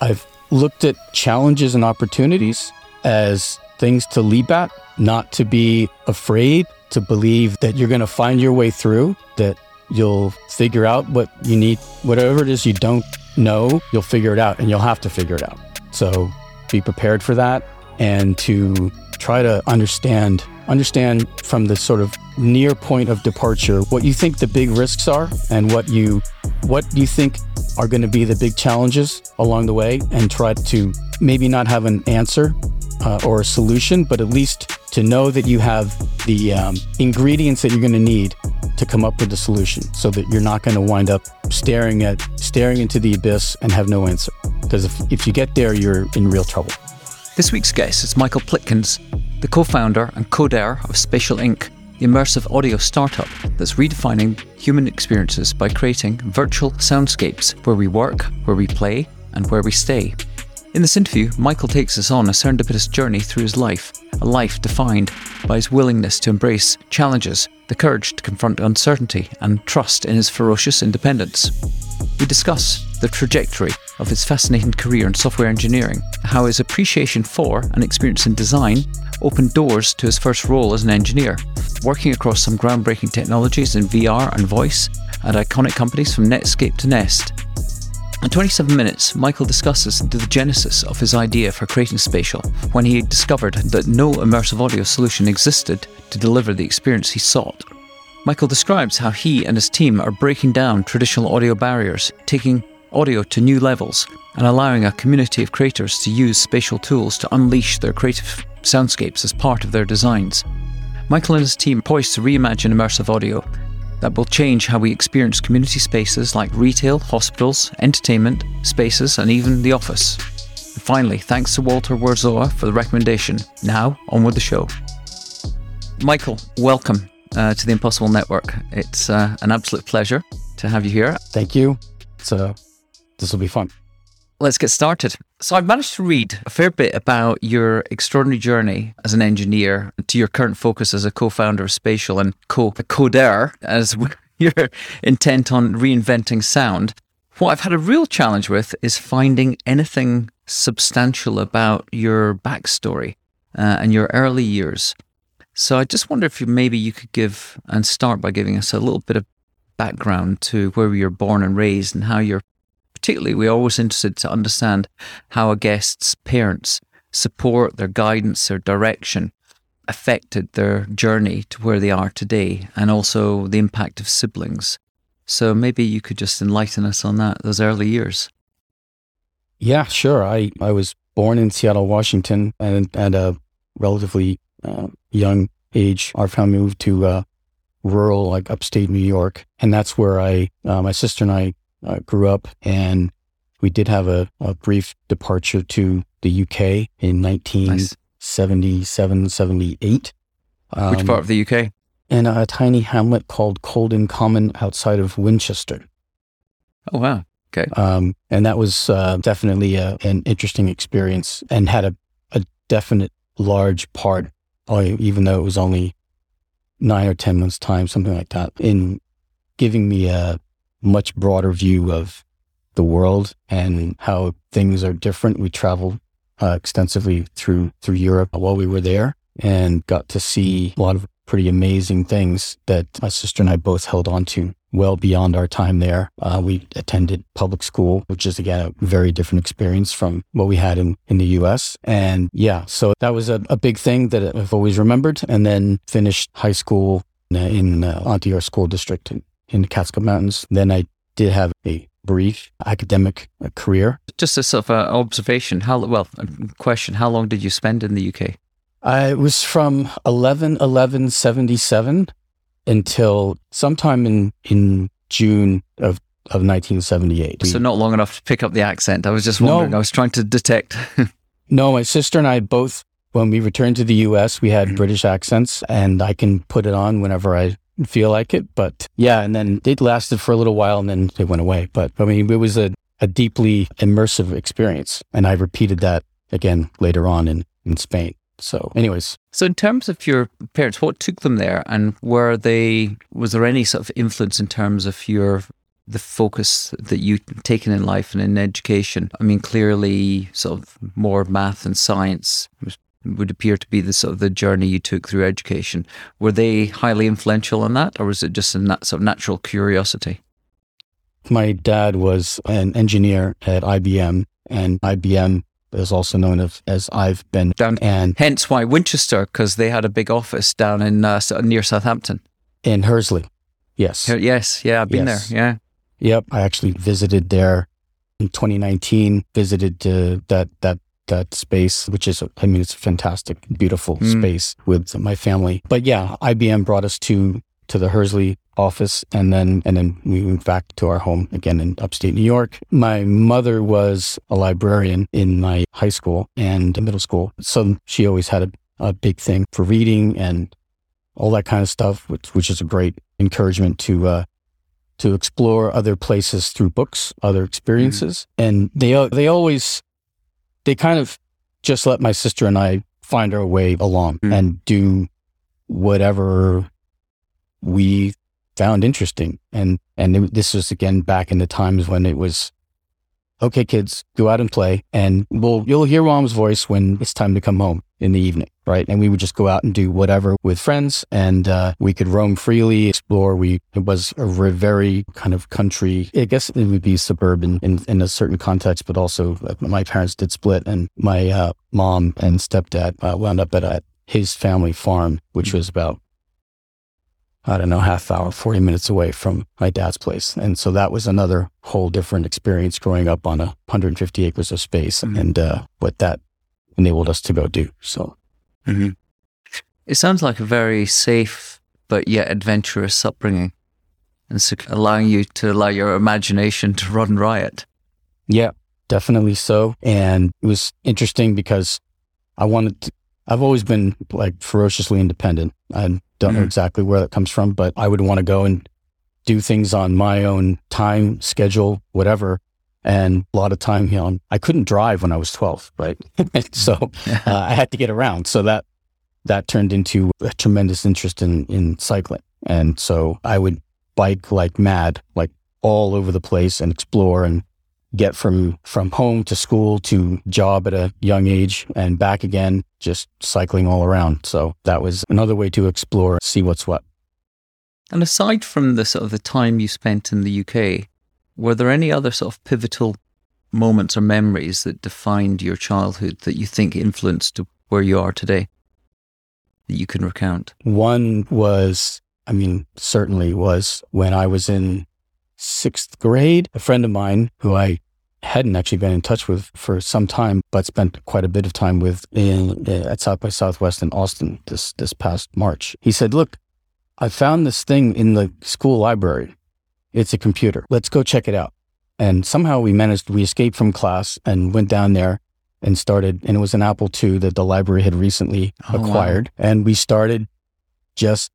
I've looked at challenges and opportunities as things to leap at, not to be afraid, to believe that you're going to find your way through, that you'll figure out what you need, whatever it is you don't know, you'll figure it out and you'll have to figure it out. So be prepared for that and to try to understand understand from the sort of near point of departure what you think the big risks are and what you what you think are going to be the big challenges along the way and try to maybe not have an answer uh, or a solution but at least to know that you have the um, ingredients that you're going to need to come up with a solution so that you're not going to wind up staring at staring into the abyss and have no answer. Because if, if you get there you're in real trouble. This week's guest is Michael Plitkins, the co founder and coder of Spatial Inc., the immersive audio startup that's redefining human experiences by creating virtual soundscapes where we work, where we play, and where we stay. In this interview, Michael takes us on a serendipitous journey through his life, a life defined by his willingness to embrace challenges, the courage to confront uncertainty, and trust in his ferocious independence. We discuss the trajectory of his fascinating career in software engineering, how his appreciation for and experience in design opened doors to his first role as an engineer, working across some groundbreaking technologies in VR and voice at iconic companies from Netscape to Nest. In 27 minutes, Michael discusses the genesis of his idea for creating Spatial when he discovered that no immersive audio solution existed to deliver the experience he sought. Michael describes how he and his team are breaking down traditional audio barriers, taking audio to new levels, and allowing a community of creators to use spatial tools to unleash their creative soundscapes as part of their designs. Michael and his team poised to reimagine immersive audio that will change how we experience community spaces like retail, hospitals, entertainment spaces, and even the office. And finally, thanks to Walter Werzowa for the recommendation. Now, on with the show. Michael, welcome uh, to the Impossible Network. It's uh, an absolute pleasure to have you here. Thank you. So, this will be fun. Let's get started. So, I've managed to read a fair bit about your extraordinary journey as an engineer to your current focus as a co founder of Spatial and co coder as your intent on reinventing sound. What I've had a real challenge with is finding anything substantial about your backstory uh, and your early years. So, I just wonder if you, maybe you could give and start by giving us a little bit of background to where you were born and raised and how your particularly, we're always interested to understand how a guest's parents support their guidance, their direction affected their journey to where they are today, and also the impact of siblings. So maybe you could just enlighten us on that, those early years. Yeah, sure. I, I was born in Seattle, Washington, and at a relatively uh, young age, our family moved to uh, rural, like upstate New York, and that's where I, uh, my sister and I uh, grew up, and we did have a, a, brief departure to the UK in 1977, nice. 78. Um, Which part of the UK? In a tiny hamlet called Colden Common outside of Winchester. Oh, wow. Okay. Um, and that was uh, definitely a, an interesting experience and had a, a definite large part, uh, even though it was only nine or 10 months' time, something like that, in giving me a, much broader view of the world and how things are different. We traveled uh, extensively through through Europe while we were there and got to see a lot of pretty amazing things that my sister and I both held on to well beyond our time there. Uh, we attended public school, which is again a very different experience from what we had in, in the US. And yeah, so that was a, a big thing that I've always remembered. And then finished high school in, uh, Onteora School District in, in the Catskill Mountains. Then I did have a brief academic uh, career. Just a sort of uh, observation, how well, question, how long did you spend in the UK? I was from 11 11 77 until sometime in, in June of, of 1978. So, not long enough to pick up the accent. I was just wondering, no, I was trying to detect. no, my sister and I both, when we returned to the US, we had mm-hmm. British accents, and I can put it on whenever I feel like it. But yeah, and then it lasted for a little while and then they went away. But I mean, it was a, a deeply immersive experience. And I repeated that again later on in, in Spain. So, anyways. So, in terms of your parents, what took them there, and were they? Was there any sort of influence in terms of your the focus that you've taken in life and in education? I mean, clearly, sort of more math and science would appear to be the sort of the journey you took through education. Were they highly influential on that, or was it just a nat- sort of natural curiosity? My dad was an engineer at IBM, and IBM is also known as, as I've been down, and hence why Winchester, because they had a big office down in uh, near Southampton, in Hursley. Yes. Yes. Yeah, I've been yes. there. Yeah. Yep. I actually visited there in 2019. Visited uh, that that that space, which is, I mean, it's a fantastic, beautiful mm. space with my family. But yeah, IBM brought us to to the Hursley office and then and then we moved back to our home again in upstate New York. My mother was a librarian in my high school and middle school. So she always had a, a big thing for reading and all that kind of stuff, which which is a great encouragement to uh, to explore other places through books, other experiences. Mm-hmm. And they they always they kind of just let my sister and I find our way along mm-hmm. and do whatever we found interesting. And and it, this was again back in the times when it was, okay, kids, go out and play, and we'll you'll hear mom's voice when it's time to come home in the evening, right? And we would just go out and do whatever with friends, and uh, we could roam freely, explore. We it was a very kind of country. I guess it would be suburban in, in a certain context, but also uh, my parents did split, and my uh, mom and stepdad uh, wound up at a, his family farm, which was about I don't know, half hour, 40 minutes away from my dad's place. And so that was another whole different experience growing up on a 150 acres of space mm-hmm. and uh, what that enabled us to go do. So mm-hmm. it sounds like a very safe but yet adventurous upbringing and so allowing you to allow your imagination to run riot. Yeah, definitely so. And it was interesting because I wanted to, I've always been like ferociously independent. I don't know mm-hmm. exactly where that comes from, but I would want to go and do things on my own time, schedule, whatever. And a lot of time, you know, I couldn't drive when I was 12, right? so uh, I had to get around. So that, that turned into a tremendous interest in, in cycling. And so I would bike like mad, like all over the place and explore and get from from home to school to job at a young age and back again just cycling all around. So that was another way to explore see what's what. And aside from the sort of the time you spent in the UK were there any other sort of pivotal moments or memories that defined your childhood that you think influenced where you are today that you can recount? One was i mean certainly was when i was in sixth grade, a friend of mine who I hadn't actually been in touch with for some time, but spent quite a bit of time with in, uh, at South by Southwest in Austin this this past March. He said, "Look, I found this thing in the school library. It's a computer. Let's go check it out." And somehow we managed. We escaped from class and went down there and started. And it was an Apple II that the library had recently oh, acquired, wow. and we started just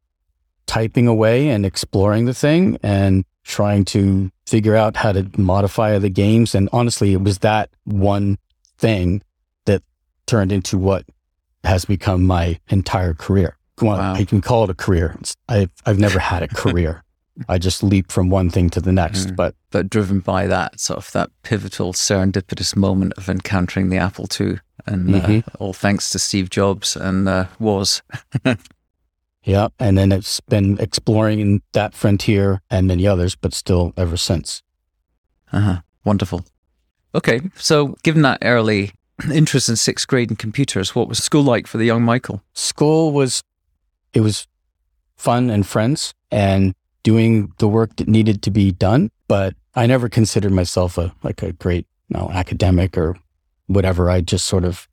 typing away and exploring the thing and trying to figure out how to modify the games. And honestly, it was that one thing that turned into what has become my entire career. Well, wow. I can call it a career. I've, I've never had a career. I just leap from one thing to the next. Mm. But but driven by that sort of that pivotal serendipitous moment of encountering the Apple II, and uh, mm-hmm. uh, all thanks to Steve Jobs and uh, Woz. Yeah. And then it's been exploring that frontier and many others, but still ever since. Uh huh. Wonderful. Okay. So, given that early interest in sixth grade in computers, what was school like for the young Michael? School was, it was fun and friends and doing the work that needed to be done. But I never considered myself a, like a great, you know, academic or whatever. I just sort of,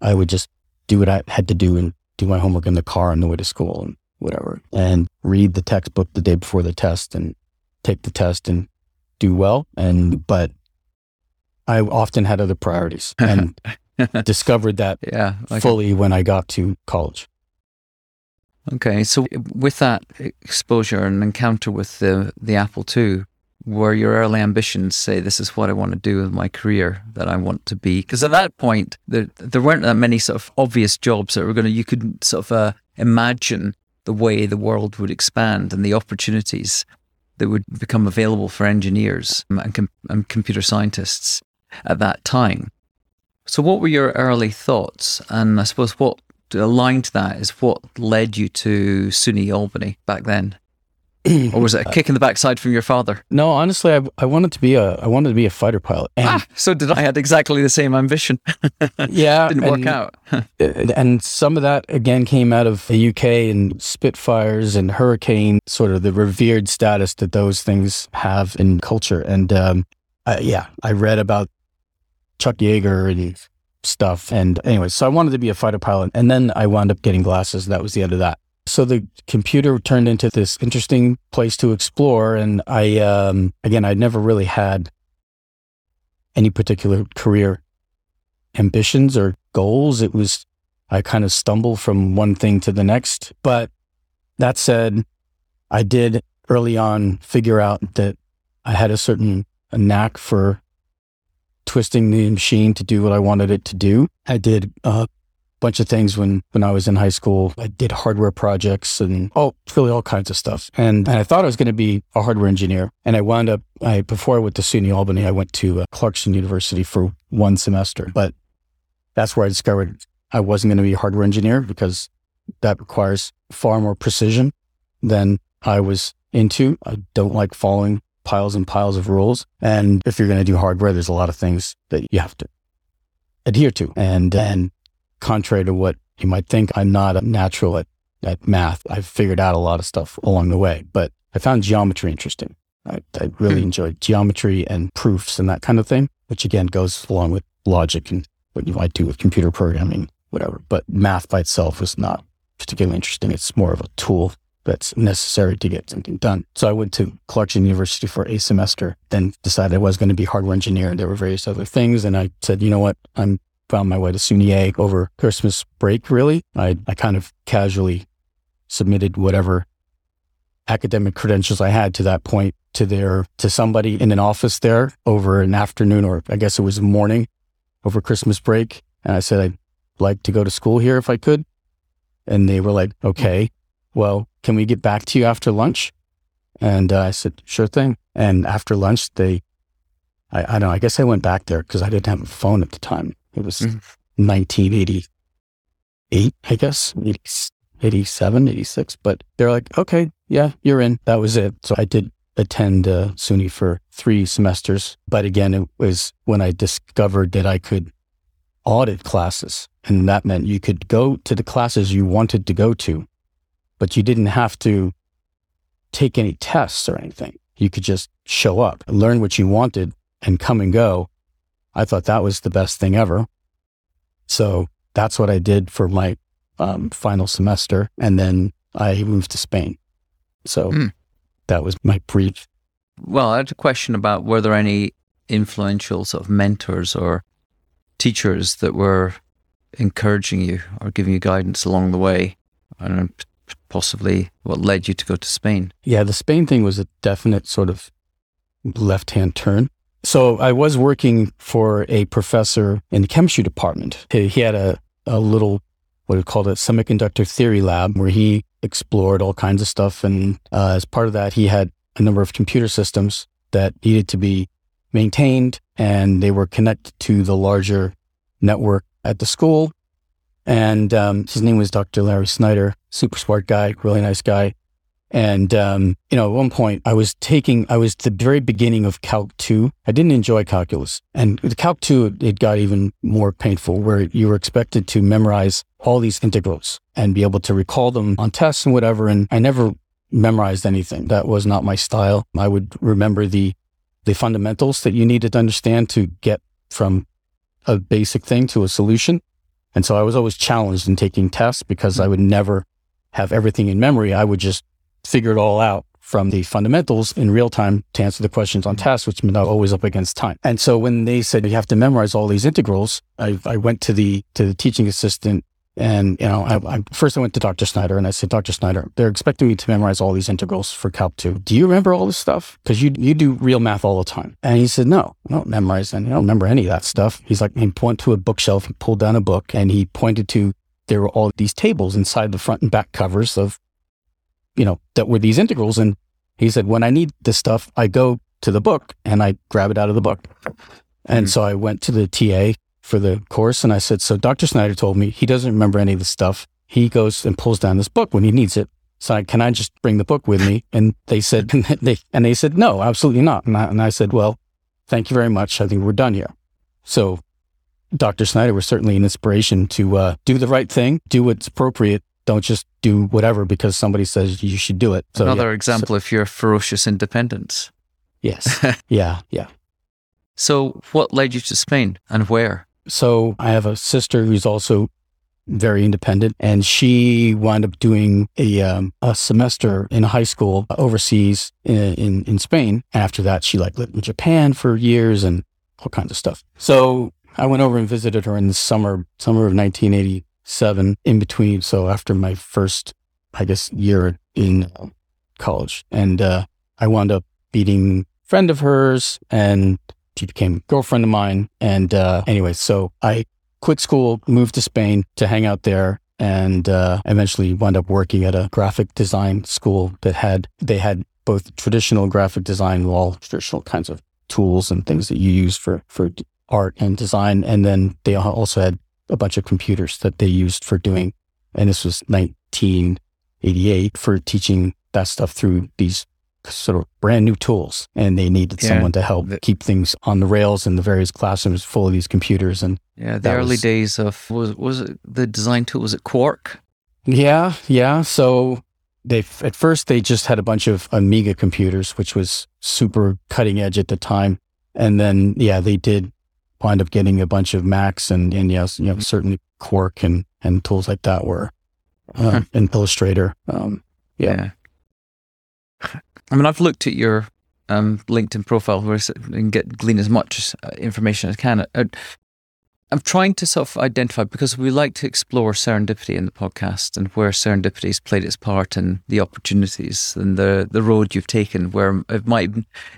I would just do what I had to do and do my homework in the car on the way to school and whatever, and read the textbook the day before the test and take the test and do well. And, but I often had other priorities and discovered that yeah, fully when I got to college. Okay, so with that exposure and encounter with the the Apple II, were your early ambitions say this is what I want to do with my career that I want to be? Because at that point there there weren't that many sort of obvious jobs that were going to you could sort of uh, imagine the way the world would expand and the opportunities that would become available for engineers and, com- and computer scientists at that time. So, what were your early thoughts? And I suppose what aligned to that is what led you to SUNY Albany back then? Or was it a kick in the backside from your father? No, honestly, I, I wanted to be a I wanted to be a fighter pilot. And ah, so did I. I had exactly the same ambition. yeah, didn't work out. and some of that again came out of the UK and Spitfires and Hurricane, sort of the revered status that those things have in culture. And um, yeah, I read about Chuck Yeager and stuff. And anyway, so I wanted to be a fighter pilot, and then I wound up getting glasses. That was the end of that. So the computer turned into this interesting place to explore. And I, um, again, I'd never really had any particular career ambitions or goals. It was, I kind of stumbled from one thing to the next. But that said, I did early on figure out that I had a certain a knack for twisting the machine to do what I wanted it to do. I did a bunch of things when when I was in high school. I did hardware projects and oh, really all kinds of stuff. And, and I thought I was going to be a hardware engineer. And I wound up. I before I went to SUNY Albany, I went to uh, Clarkson University for one semester. But that's where I discovered I wasn't going to be a hardware engineer because that requires far more precision than I was into. I don't like following piles and piles of rules. And if you're going to do hardware, there's a lot of things that you have to adhere to. And and contrary to what you might think, I'm not a natural at, at math. I've figured out a lot of stuff along the way, but I found geometry interesting. I, I really mm. enjoyed geometry and proofs and that kind of thing, which again goes along with logic and what you might do with computer programming, whatever. But math by itself was not particularly interesting. It's more of a tool that's necessary to get something done. So I went to Clarkson University for a semester, then decided I was going to be hardware engineer. There were various other things. And I said, you know what? I'm found my way to SUNY over Christmas break, really. I, I kind of casually submitted whatever academic credentials I had to that point to their, to somebody in an office there over an afternoon, or I guess it was morning over Christmas break. And I said, I'd like to go to school here if I could. And they were like, okay, well, can we get back to you after lunch? And uh, I said, sure thing. And after lunch, they, I, I don't know, I guess I went back there because I didn't have a phone at the time. It was mm-hmm. 1988, I guess, 87, 86. But they're like, okay, yeah, you're in. That was it. So I did attend uh, SUNY for three semesters. But again, it was when I discovered that I could audit classes. And that meant you could go to the classes you wanted to go to but you didn't have to take any tests or anything. You could just show up, learn what you wanted, and come and go. I thought that was the best thing ever. So that's what I did for my um, final semester. And then I moved to Spain. So mm. that was my brief. Well, I had a question about were there any influential sort of mentors or teachers that were encouraging you or giving you guidance along the way? I don't know, possibly what led you to go to Spain. Yeah, the Spain thing was a definite sort of left hand turn. So I was working for a professor in the chemistry department. He, had a, a little, what we called a semiconductor theory lab where he explored all kinds of stuff. And uh, as part of that, he had a number of computer systems that needed to be maintained and they were connected to the larger network at the school. And um, his name was Dr. Larry Snyder, super smart guy, really nice guy. And, um, you know, at one point I was taking, I was the very beginning of Calc 2. I didn't enjoy calculus. And Calc 2, it got even more painful where you were expected to memorize all these integrals and be able to recall them on tests and whatever. And I never memorized anything. That was not my style. I would remember the, the fundamentals that you needed to understand to get from a basic thing to a solution. And so I was always challenged in taking tests because I would never have everything in memory. I would just figure it all out from the fundamentals in real time to answer the questions on mm-hmm. tests, which meant I was always up against time. And so when they said you have to memorize all these integrals, I, I went to the to the teaching assistant and, you know, I, I, first I went to Dr. Snyder and I said, Dr. Snyder, they're expecting me to memorize all these integrals for Calc 2. Do you remember all this stuff? Because you, you do real math all the time. And he said, no, I don't memorize any. I don't remember any of that stuff. He's like, he went to a bookshelf and pulled down a book and he pointed to, there were all these tables inside the front and back covers of, you know, that were these integrals. And He said, when I need this stuff, I go to the book and I grab it out of the book. And Mhm. so I went to the TA for the course and I said, so Dr. Snyder told me he doesn't remember any of the stuff. He goes and pulls down this book when he needs it. So I, can I just bring the book with me? And they said, and they, and they said, no, absolutely not. And I, and I said, well, thank you very much. I think we're done here. So Dr. Snyder was certainly an inspiration to uh, do the right thing, do what's appropriate. Don't just do whatever because somebody says you should do it. So Another yeah, example of your ferocious independence. yes. yeah. Yeah. So, what led you to Spain and where? So I have a sister who's also very independent, and she wound up doing a um, a semester in high school overseas in, in in Spain. After that, she like lived in Japan for years and all kinds of stuff. So I went over and visited her in the summer summer of 1987. In between, so after my first, I guess, year in college, and uh, I wound up meeting friend of hers and she became a girlfriend of mine. And uh, anyway, so I quit school, moved to Spain to hang out there, and uh, eventually wound up working at a graphic design school that had they had both traditional graphic design, all traditional kinds of tools and things that you use for for art and design, and then they also had a bunch of computers that they used for doing. And this was 1988 for teaching that stuff through these sort of brand new tools and they needed Yeah. someone to help The- keep things on the rails in the various classrooms full of these computers and Yeah, the early was- days of was was it the design tool? Was it Quark? yeah yeah so they at first they just had a bunch of amiga computers which was super cutting edge at the time and then yeah they did wind up getting a bunch of macs and and yes you know certainly quark and and tools like that were uh, and illustrator um Yeah. I mean, I've looked at your um, LinkedIn profile where I and get glean as much uh, information as I can. Uh, I'm trying to sort of identify because we like to explore serendipity in the podcast and where serendipity has played its part in the opportunities and the the road you've taken. Where it might,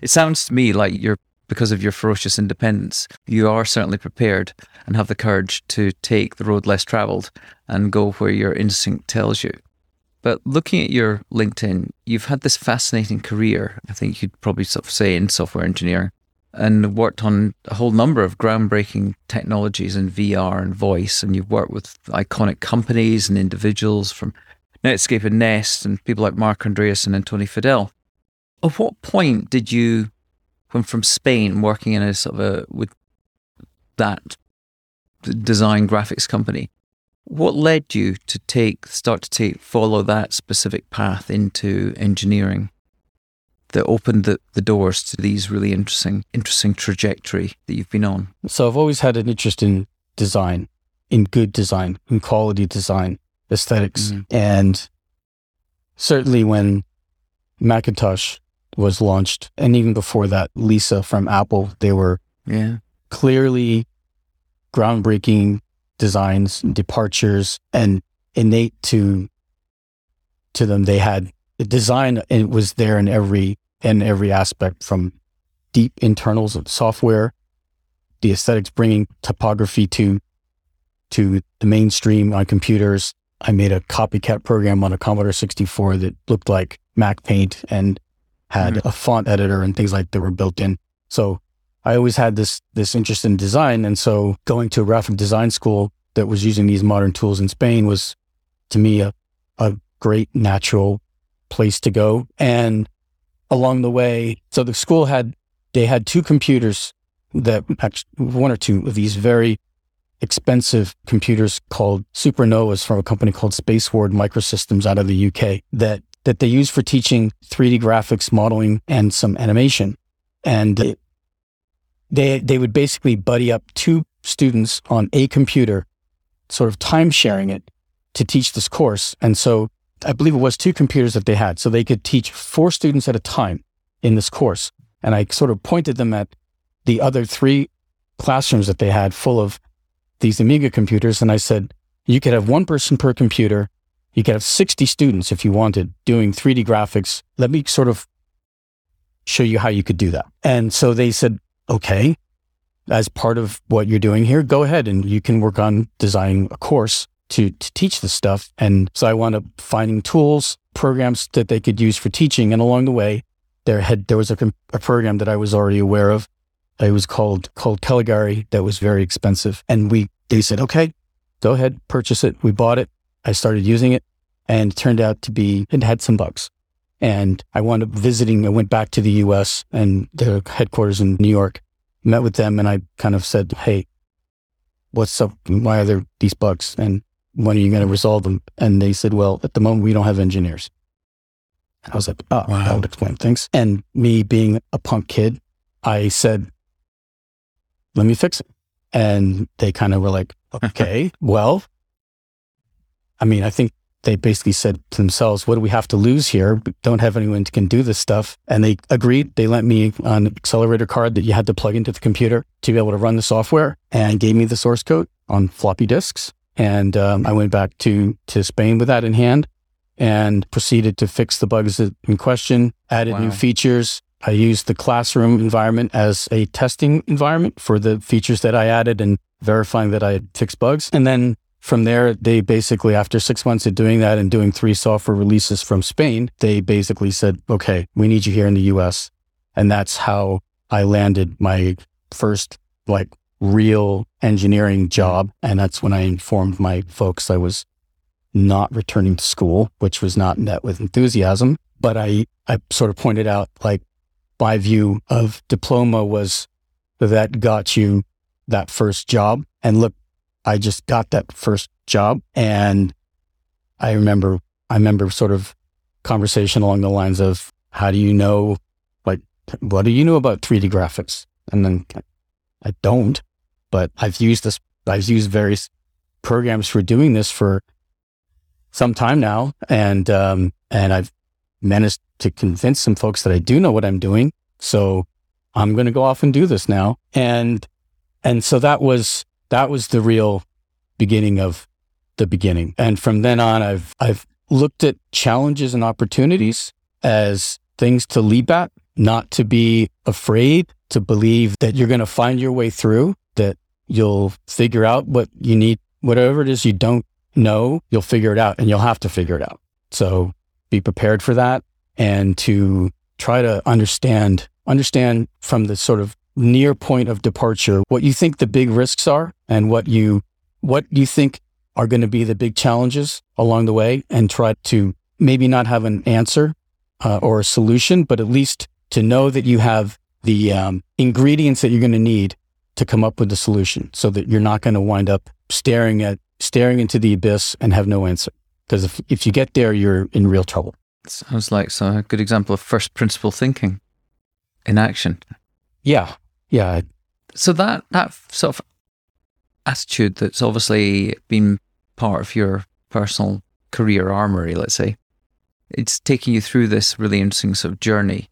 it sounds to me like you're because of your ferocious independence, you are certainly prepared and have the courage to take the road less travelled and go where your instinct tells you. But looking at your LinkedIn, you've had this fascinating career, I think you'd probably sort of say in software engineering, and worked on a whole number of groundbreaking technologies in VR and voice. And you've worked with iconic companies and individuals from Netscape and Nest and people like Marc Andreessen and Tony Fadell. At what point did you, when from Spain, working in a sort of a, with that design graphics company, what led you to take start to take follow that specific path into engineering that opened the, the doors to these really interesting interesting trajectory that you've been on? So I've always had an interest in design, in good design, in quality design, esthetics Mhm. And certainly when Macintosh was launched, and even before that, Lisa from Apple, they were yeah clearly groundbreaking designs, departures, and innate to to them. They had the design, and it was there in every in every aspect, from deep internals of software, the aesthetics, bringing typography to to the mainstream on computers. I made a copycat program on a Commodore 64 that looked like Mac Paint and had Mhm. a font editor and things like that were built in. So I always had this this interest in design, and so going to a graphic design school that was using these modern tools in Spain was, to me, a a great natural place to go. And along the way, so the school had they had two computers that actually one or two of these very expensive computers called Supernovas from a company called Spaceward Microsystems out of the UK that that they use for teaching 3D graphics, modeling, and some animation. And they they would basically buddy up two students on a computer, sort of time sharing it to teach this course. And so I believe it was two computers that they had, so they could teach four students at a time in this course. And I sort of pointed them at the other three classrooms that they had full of these Amiga computers, and I said, you could have one person per computer. You could have 60 students if you wanted doing 3D graphics. Let me sort of show you how you could do that. And so they said, okay, as part of what you're doing here, go ahead and you can work on designing a course to, to teach this stuff. And so I wound up finding tools, programs that they could use for teaching. And along the way, there had there was a, a program that I was already aware of. It was called called Caligari that was very expensive. And we they said, okay, go ahead, purchase it. We bought it. I started using it and it turned out to be it had some bugs. And I wound up visiting, I went back to the US and the headquarters in New York, met with them and I kind of said, Hey, what's up? Why are there these bugs? And when are you going to resolve them? And they said, well, at the moment, we don't have engineers. And I was like, oh, wow. that would explain things. And me being a punk kid, I said, let me fix it. And they kind of were like, okay, well, I mean, I think they basically said to themselves, what do we have to lose here? We don't have anyone who can do this stuff. And they agreed. They lent me an accelerator card that you had to plug into the computer to be able to run the software and gave me the source code on floppy disks. And um, I went back to, to Spain with that in hand and proceeded to fix the bugs in question, added wow. new features. I used the classroom environment as a testing environment for the features that I added and verifying that I had fixed bugs. And then from there, they basically, after six months of doing that and doing three software releases from Spain, they basically said, okay, we need you here in the US. And that's how I landed my first like real engineering job. And that's when I informed my folks I was not returning to school, which was not met with enthusiasm. But I, I sort of pointed out like my view of diploma was that got you that first job. And look, I just got that first job. And I remember, I remember sort of conversation along the lines of, how do you know, like, what do you know about 3D graphics? And then I don't but I've used this, I've used various programs for doing this for some time now. And, um, and I've managed to convince some folks that I do know what I'm doing. So I'm going to go off and do this now. And, and so that was, that was the real beginning of the beginning. And from then on, I've, I've looked at challenges and opportunities as things to leap at, not to be afraid, to believe that you're going to find your way through, that you'll figure out what you need, whatever it is you don't know, you'll figure it out and you'll have to figure it out. So be prepared for that and to try to understand, understand from the sort of near point of departure, what you think the big risks are and what you, what you think are going to be the big challenges along the way and try to maybe not have an answer uh, or a solution, but at least to know that you have the um, ingredients that you're going to need to come up with a solution so that you're not going to wind up staring at staring into the abyss and have no answer. Because if, if you get there, you're in real trouble. Sounds like so a good example of first principle thinking in action. Yeah. Yeah. So that that sort of attitude that's obviously been part of your personal career armory, let's say, it's taking you through this really interesting sort of journey.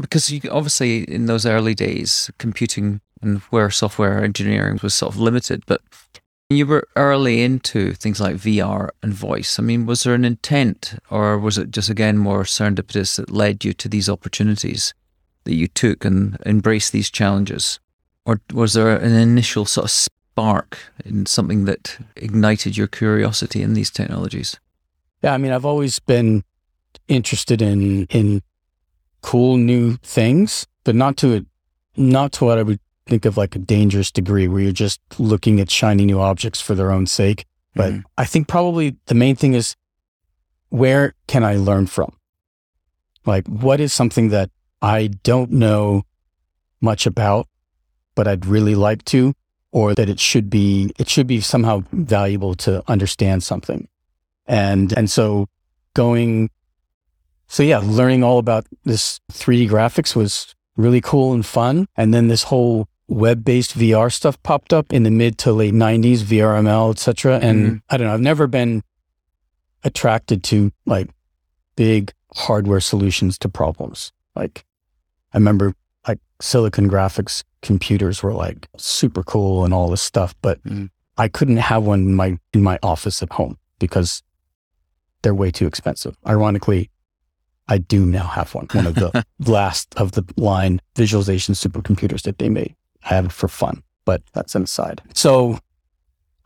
Because you obviously in those early days, computing and where software engineering was sort of limited. But you were early into things like VR and voice. I mean, was there an intent, or was it just again more serendipitous that led you to these opportunities that you took and embraced these challenges? Or was there an initial sort of spark in something that ignited your curiosity in these technologies? Yeah, I mean, I've always been interested in in cool new things, but not to a, not to what I would think of like a dangerous degree where you're just looking at shiny new objects for their own sake. But mm. I think probably the main thing is where can I learn from? Like, what is something that I don't know much about, but I'd really like to, or that it should be, it should be somehow valuable to understand something. And, and so going, so yeah, learning all about this 3D graphics was really cool and fun. And then this whole web based VR stuff popped up in the mid to late 90s, VRML, etc. And mm-hmm. I don't know, I've never been attracted to like big hardware solutions to problems. Like I remember like silicon graphics computers were like super cool and all this stuff, but mm-hmm. I couldn't have one in my in my office at home because they're way too expensive. Ironically, I do now have one, one of the last of the line visualization supercomputers that they made. I have it for fun, but that's an aside. So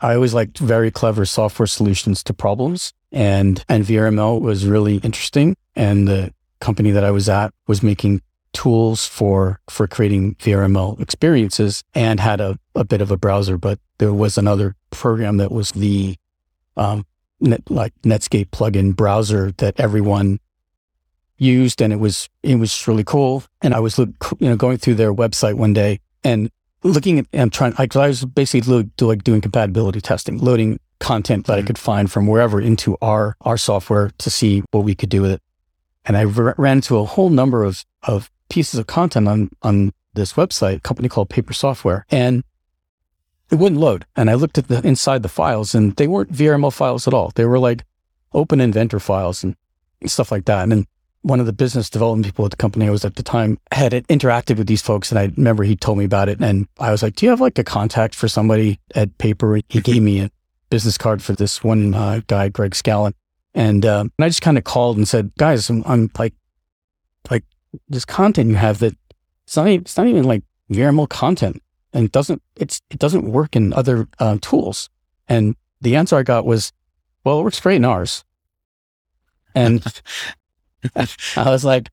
I always liked very clever software solutions to problems. And, and VRML was really interesting. And the company that I was at was making tools for, for creating VRML experiences and had a, a bit of a browser, but there was another program that was the, um, net, like Netscape plugin browser that everyone used. And it was, it was really cool. And I was, you know, going through their website one day and looking at and trying, I, I was basically do, like doing compatibility testing, loading content that mm-hmm. I could find from wherever into our our software to see what we could do with it. And I r- ran into a whole number of of pieces of content on on this website, a company called Paper Software, and it wouldn't load. And I looked at the inside the files, and they weren't VRML files at all. They were like Open Inventor files and stuff like that. And then one of the business development people at the company I was at the time had interacted with these folks. And I remember he told me about it. And I was like, Do you have like a contact for somebody at Paper? He gave me a business card for this one uh, guy, Greg Scallon. And, uh, and I just kind of called and said, Guys, I'm, I'm, like, like this content you have that it's not even, it's not even like VRML content and it doesn't, it's, it doesn't work in other uh, tools. And the answer I got was, Well, it works great in ours. And I was like,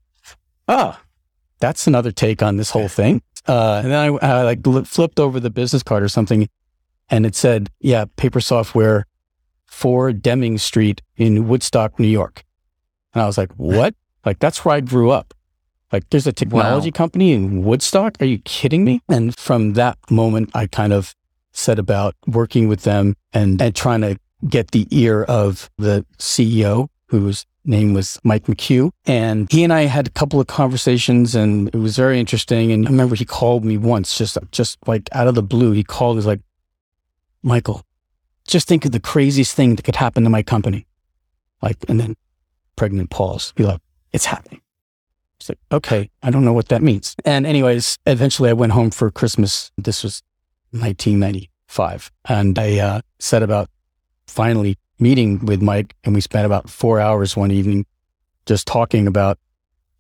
oh, that's another take on this whole thing. Uh, and then I, I like flipped over the business card or something and it said, yeah, paper software for Deming Street in Woodstock, New York. And I was like, what? like, that's where I grew up. Like, there's a technology wow. company in Woodstock. Are you kidding me? And from that moment, I kind of set about working with them and, and trying to get the ear of the CEO, who's name was Mike McHugh. And he and I had a couple of conversations and it was very interesting. And I remember he called me once, just, just like out of the blue. He called, he was like, Michael, just think of the craziest thing that could happen to my company. Like, and then pregnant pause, be like, it's happening. It's like, okay, I don't know what that means. And anyways, eventually I went home for Christmas. This was 1995. And I uh, set about finally meeting with Mike and we spent about four hours one evening just talking about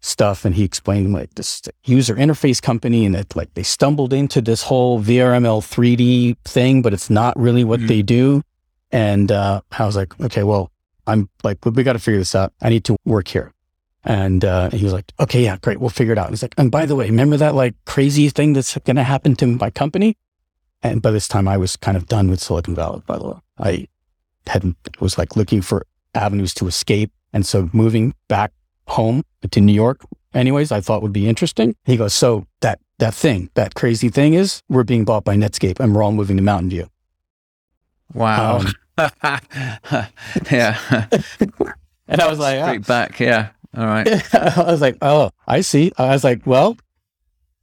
stuff. And he explained like this user interface company and that like they stumbled into this whole VRML 3D thing, but it's not really what mm-hmm. they do. And uh, I was like, okay, well, I'm like, we got to figure this out. I need to work here. And uh, he was like, okay, yeah, great. We'll figure it out. He's like, and by the way, remember that like crazy thing that's going to happen to my company? And by this time I was kind of done with Silicon Valley, by the way. I had was like looking for avenues to escape. And so moving back home to New York, anyways, I thought would be interesting. He goes, so that that thing, that crazy thing is we're being bought by Netscape and we're all moving to Mountain View. Wow. Um, yeah. and I was like, straight oh. back. Yeah. All right. I was like, oh, I see. I was like, well,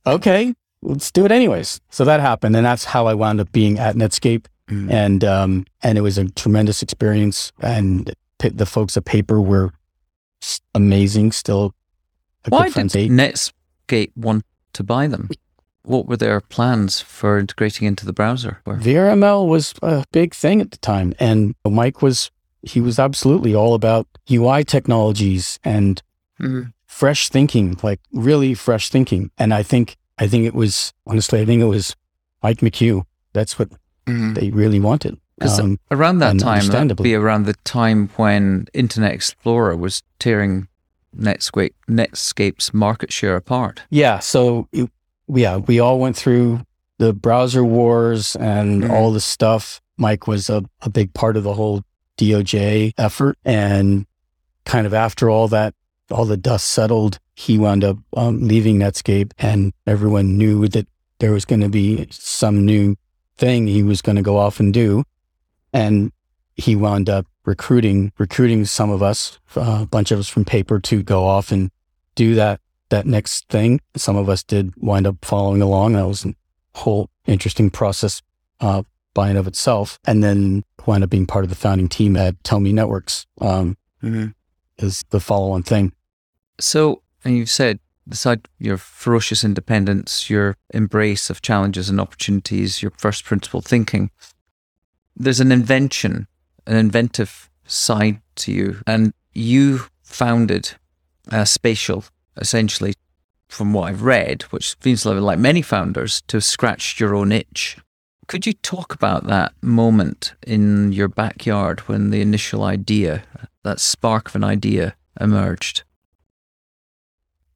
okay, let's do it anyways. So that happened. And that's how I wound up being at Netscape. Mm. And um, and it was a tremendous experience. And the folks at Paper were amazing. Still, why did Netscape want to buy them? What were their plans for integrating into the browser? VRML was a big thing at the time, and Mike was he was absolutely all about UI technologies and mm. fresh thinking, like really fresh thinking. And I think I think it was honestly, I think it was Mike McHugh. That's what mm. they really wanted. Because um, around that time, that would be around the time when Internet Explorer was tearing Netscape, Netscape's market share apart. Yeah. So, it, yeah, we all went through the browser wars and mm. all this stuff. Mike was a, a big part of the whole DOJ effort. And kind of after all that, all the dust settled, he wound up um, leaving Netscape and everyone knew that there was going to be some new thing he was going to go off and do. And he wound up recruiting, recruiting some of us, uh, a bunch of us from paper to go off and do that, that next thing. Some of us did wind up following along. That was a whole interesting process, uh, by and of itself. And then wound up being part of the founding team at Tellme Networks, um, mm-hmm. is the follow on thing. So, and you've said beside your ferocious independence, your embrace of challenges and opportunities, your first principle thinking, there's an invention, an inventive side to you. And you founded uh, Spatial, essentially, from what I've read, which seems like many founders, to scratch your own itch. Could you talk about that moment in your backyard when the initial idea, that spark of an idea, emerged?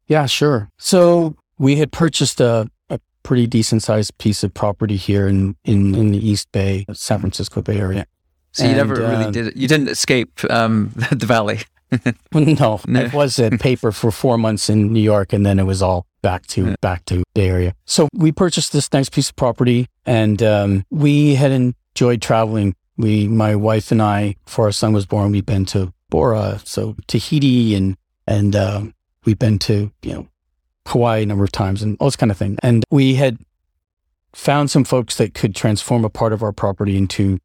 Yeah, sure. So we had purchased a, a pretty decent sized piece of property here in, in, in the East Bay, San Francisco Bay Area. So you never really uh, did it. You didn't escape um, the valley. no, no, I was at paper for four months in New York, and then it was all back to yeah. back to Bay Area. So we purchased this nice piece of property, and um, we had enjoyed traveling. We, my wife and I, before our son was born, we've been to Bora, so Tahiti, and and um, we've been to you know Hawaii a number of times, and all this kind of thing. And we had found some folks that could transform a part of our property into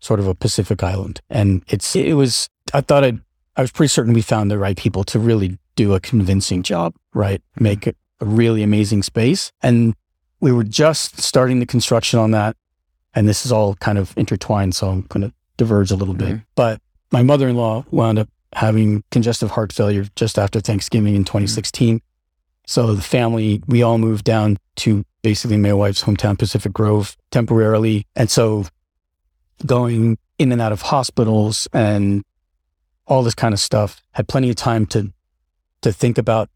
sort of a Pacific island, and it's it was. I thought I'd I was pretty certain we found the right people to really do a convincing job, right? Make it a really amazing space. And we were just starting the construction on that. And this is all kind of intertwined. So I'm going to diverge a little mm-hmm. bit. But my mother in law wound up having congestive heart failure just after Thanksgiving in 2016. Mm-hmm. So the family, we all moved down to basically my wife's hometown, Pacific Grove, temporarily. And so going in and out of hospitals and all this kind of stuff. Had plenty of time to to think about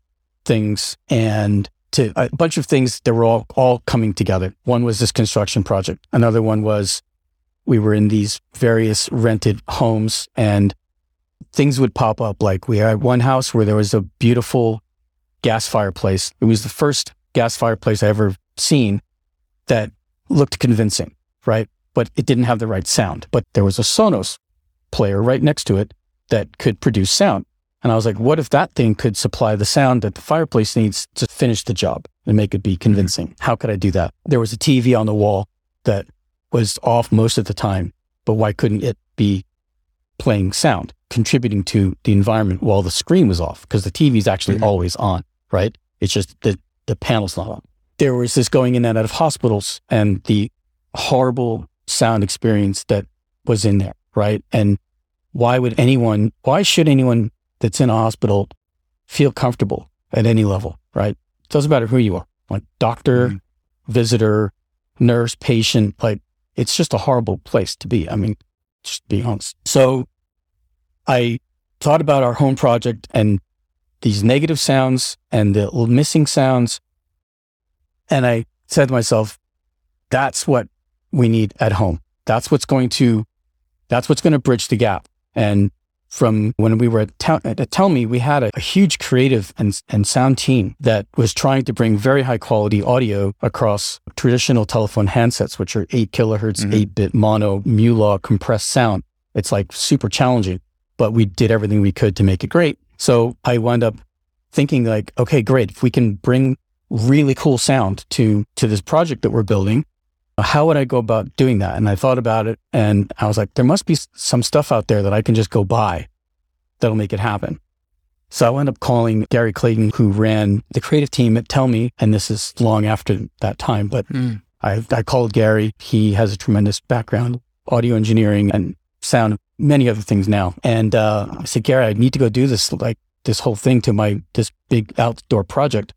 things and to a bunch of things that were all all coming together. One was this construction project. Another one was we were in these various rented homes and things would pop up. Like we had one house where there was a beautiful gas fireplace. It was the first gas fireplace I ever seen that looked convincing, right? But it didn't have the right sound. But there was a Sonos player right next to it that could produce sound. And I was like, what if that thing could supply the sound that the fireplace needs to finish the job and make it be convincing? How could I do that? There was a TV on the wall that was off most of the time, but why couldn't it be playing sound, contributing to the environment while the screen was off? Because the TV is actually mm-hmm. always on, right? It's just that the panel's not on. There was this going in and out of hospitals and the horrible sound experience that was in there, right? And why would anyone, why should anyone that's in a hospital feel comfortable at any level, right? It doesn't matter who you are, like doctor, mm-hmm. visitor, nurse, patient, like it's just a horrible place to be. I mean, just be honest. So I thought about our home project and these negative sounds and the missing sounds. And I said to myself, that's what we need at home. That's what's going to, that's what's going to bridge the gap. And from when we were at, Tel- at Tellme, we had a, a, huge creative and, and sound team that was trying to bring very high quality audio across traditional telephone handsets, which are eight kilohertz, mm-hmm. eight bit mono, mu-law compressed sound. It's like super challenging, but we did everything we could to make it great. So I wound up thinking like, okay, great. If we can bring really cool sound to, to this project that we're building, how would I go about doing that? And I thought about it and I was like, there must be some stuff out there that I can just go buy that'll make it happen. So I wound up calling Gary Clayton, who ran the creative team at Tellme. And this is long after that time, but mm. I, I called Gary. He has a tremendous background, audio engineering and sound, many other things now. And uh, I said, Gary, I need to go do this, like this whole thing to my, this big outdoor project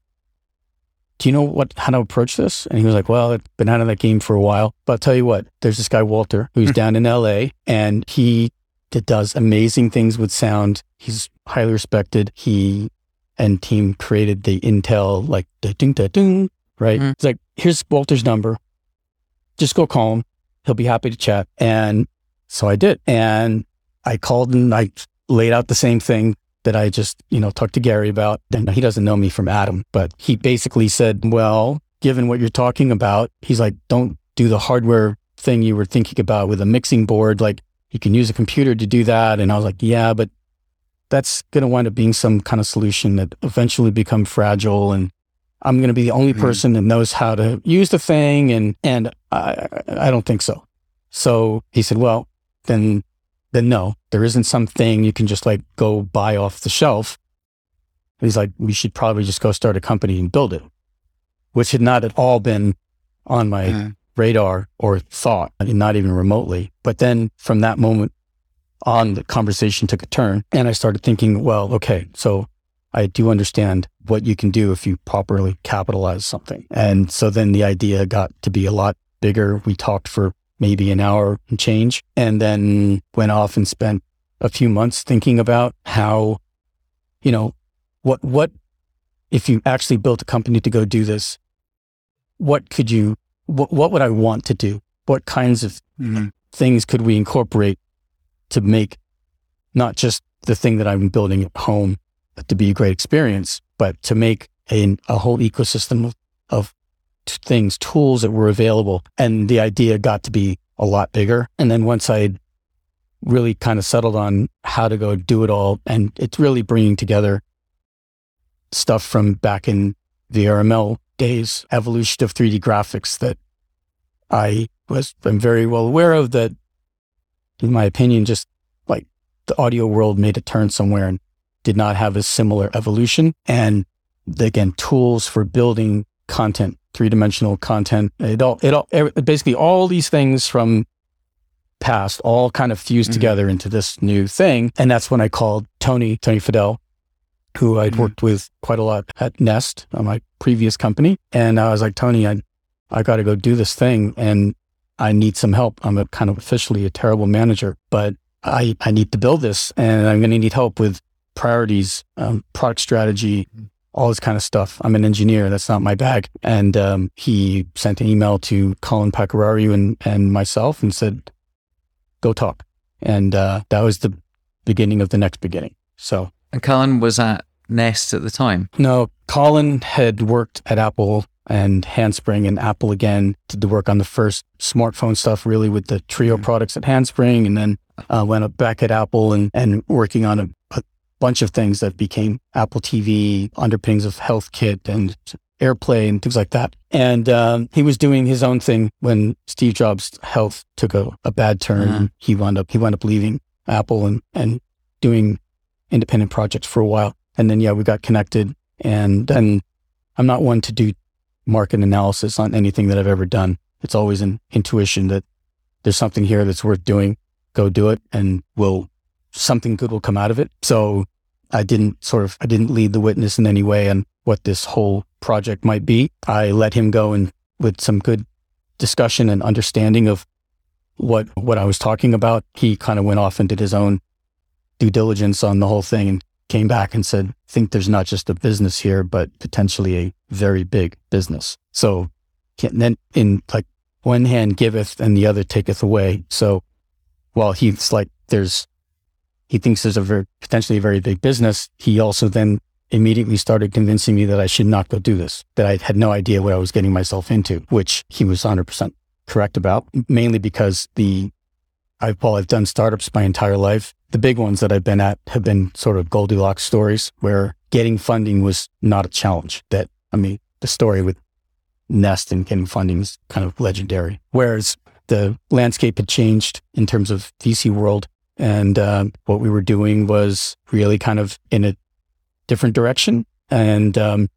do you know what how to approach this? And he was like, well, I've been out of that game for a while. But I'll tell you what, there's this guy, Walter, who's hmm. down in LA and he does amazing things with sound. He's highly respected. He and team created the Intel, like, da ding, da ding, right? Mm. It's like, here's Walter's number. Just go call him. He'll be happy to chat. And so I did. And I called and I laid out the same thing that I just, you know, talked to Gary about. And he doesn't know me from Adam, but he basically said, well, given what you're talking about, he's like, don't do the hardware thing you were thinking about with a mixing board. Like you can use a computer to do that. And I was like, yeah, but that's going to wind up being some kind of solution that eventually become fragile. And I'm going to be the only mm-hmm. person that knows how to use the thing. And, and I, I don't think so. So he said, well, then then no, there isn't something you can just like go buy off the shelf. And he's like, we should probably just go start a company and build it, which had not at all been on my mm-hmm. radar or thought, not even remotely. But then from that moment on, the conversation took a turn and I started thinking, well, okay, so I do understand what you can do if you properly capitalize something. And so then the idea got to be a lot bigger. We talked for maybe an hour and change and then went off and spent a few months thinking about how, you know, what, what, if you actually built a company to go do this, what could you, what, what would I want to do? What kinds of mm-hmm. things could we incorporate to make not just the thing that I'm building at home to be a great experience, but to make a, a whole ecosystem of, of things, tools that were available. And the idea got to be a lot bigger. And then once I really kind of settled on how to go do it all, and it's really bringing together stuff from back in the RML days, evolution of 3D graphics that I was I'm very well aware of that in my opinion, just like the audio world made a turn somewhere and did not have a similar evolution. And again, tools for building content, three dimensional content, it all, it all, basically all these things from past all kind of fused mm-hmm. together into this new thing. And that's when I called Tony, Tony Fadell, who I'd mm-hmm. worked with quite a lot at Nest, on my previous company. And I was like, Tony, I, I got to go do this thing. And I need some help. I'm a kind of officially a terrible manager, but I, I need to build this and I'm going to need help with priorities, um, product strategy, all this kind of stuff. I'm an engineer. That's not my bag. And um, he sent an email to Colin Pecoraro and, and myself and said, go talk. And uh, that was the beginning of the next beginning. So. And Colin was at Nest at the time? No, Colin had worked at Apple and Handspring and Apple again did the work on the first smartphone stuff really with the Treo mm-hmm. products at Handspring and then uh, went back at Apple and, and working on a, a, bunch of things that became Apple TV, underpinnings of HealthKit and AirPlay and things like that. And um, he was doing his own thing when Steve Jobs' health took a, a bad turn. Uh-huh. He wound up he wound up leaving Apple and and doing independent projects for a while. And then yeah, we got connected. And then I'm not one to do market analysis on anything that I've ever done. It's always an intuition that there's something here that's worth doing. Go do it and will something good will come out of it. So I didn't sort of, I didn't lead the witness in any way on what this whole project might be. I let him go and with some good discussion and understanding of what, what I was talking about. He kind of went off and did his own due diligence on the whole thing and came back and said, think there's not just a business here, but potentially a very big business. So then in like one hand giveth and the other taketh away. So while he's like, there's, he thinks there's a very, potentially a very big business. He also then immediately started convincing me that I should not go do this, that I had no idea what I was getting myself into, which he was 100% correct about, mainly because the, I, while I've done startups my entire life, the big ones that I've been at have been sort of Goldilocks stories where getting funding was not a challenge. That, I mean, the story with Nest and getting funding is kind of legendary. Whereas the landscape had changed in terms of VC world. And uh, what we were doing was really kind of in a different direction. And, um,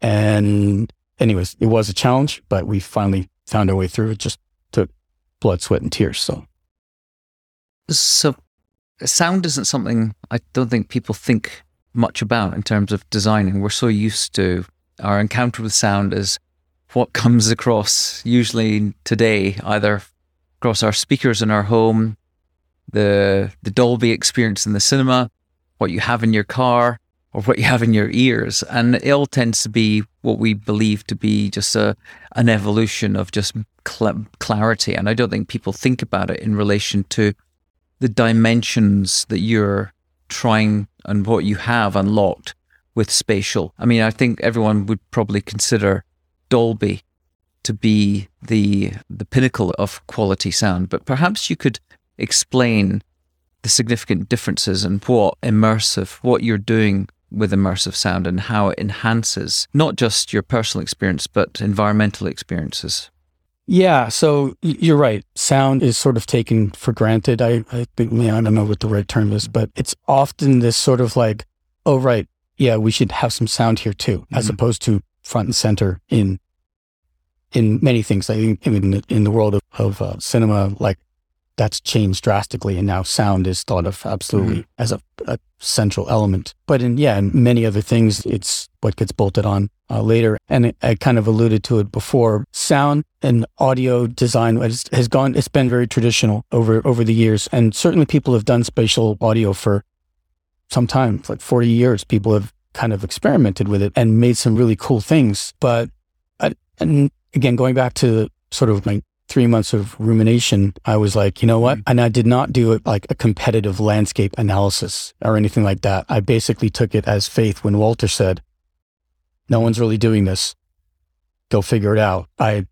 and anyways, it was a challenge, but we finally found our way through. It just took blood, sweat, and tears. So so, sound isn't something I don't think people think much about in terms of designing. We're so used to our encounter with sound as what comes across usually today, either across our speakers in our home, the the Dolby experience in the cinema, what you have in your car, or what you have in your ears, and it all tends to be what we believe to be just a an evolution of just cl- clarity. And I don't think people think about it in relation to the dimensions that you're trying and what you have unlocked with spatial. I mean, I think everyone would probably consider Dolby to be the the pinnacle of quality sound, but perhaps you could explain the significant differences and what immersive, what you're doing with immersive sound and how it enhances not just your personal experience but environmental experiences. Yeah, so you're right. Sound is sort of taken for granted. I, I think, man, I don't know what the right term is, but it's often this sort of like, oh, right, yeah, we should have some sound here too, mm-hmm. as opposed to front and center in in many things. I think in, in the world of, of uh, cinema, like that's changed drastically. And now sound is thought of absolutely mm-hmm. as a, a, central element. But in, yeah, in many other things, it's what gets bolted on uh, later. And it, I kind of alluded to it before. Sound and audio design has, has gone, it's been very traditional over, over the years. And certainly people have done spatial audio for some time, like 40 years. People have kind of experimented with it and made some really cool things. But, I, and again, going back to sort of my three months of rumination, I was like, you know what? Mm-hmm. And I did not do it like a competitive landscape analysis or anything like that. I basically took it as faith when Walter said, no one's really doing this. Go figure it out. I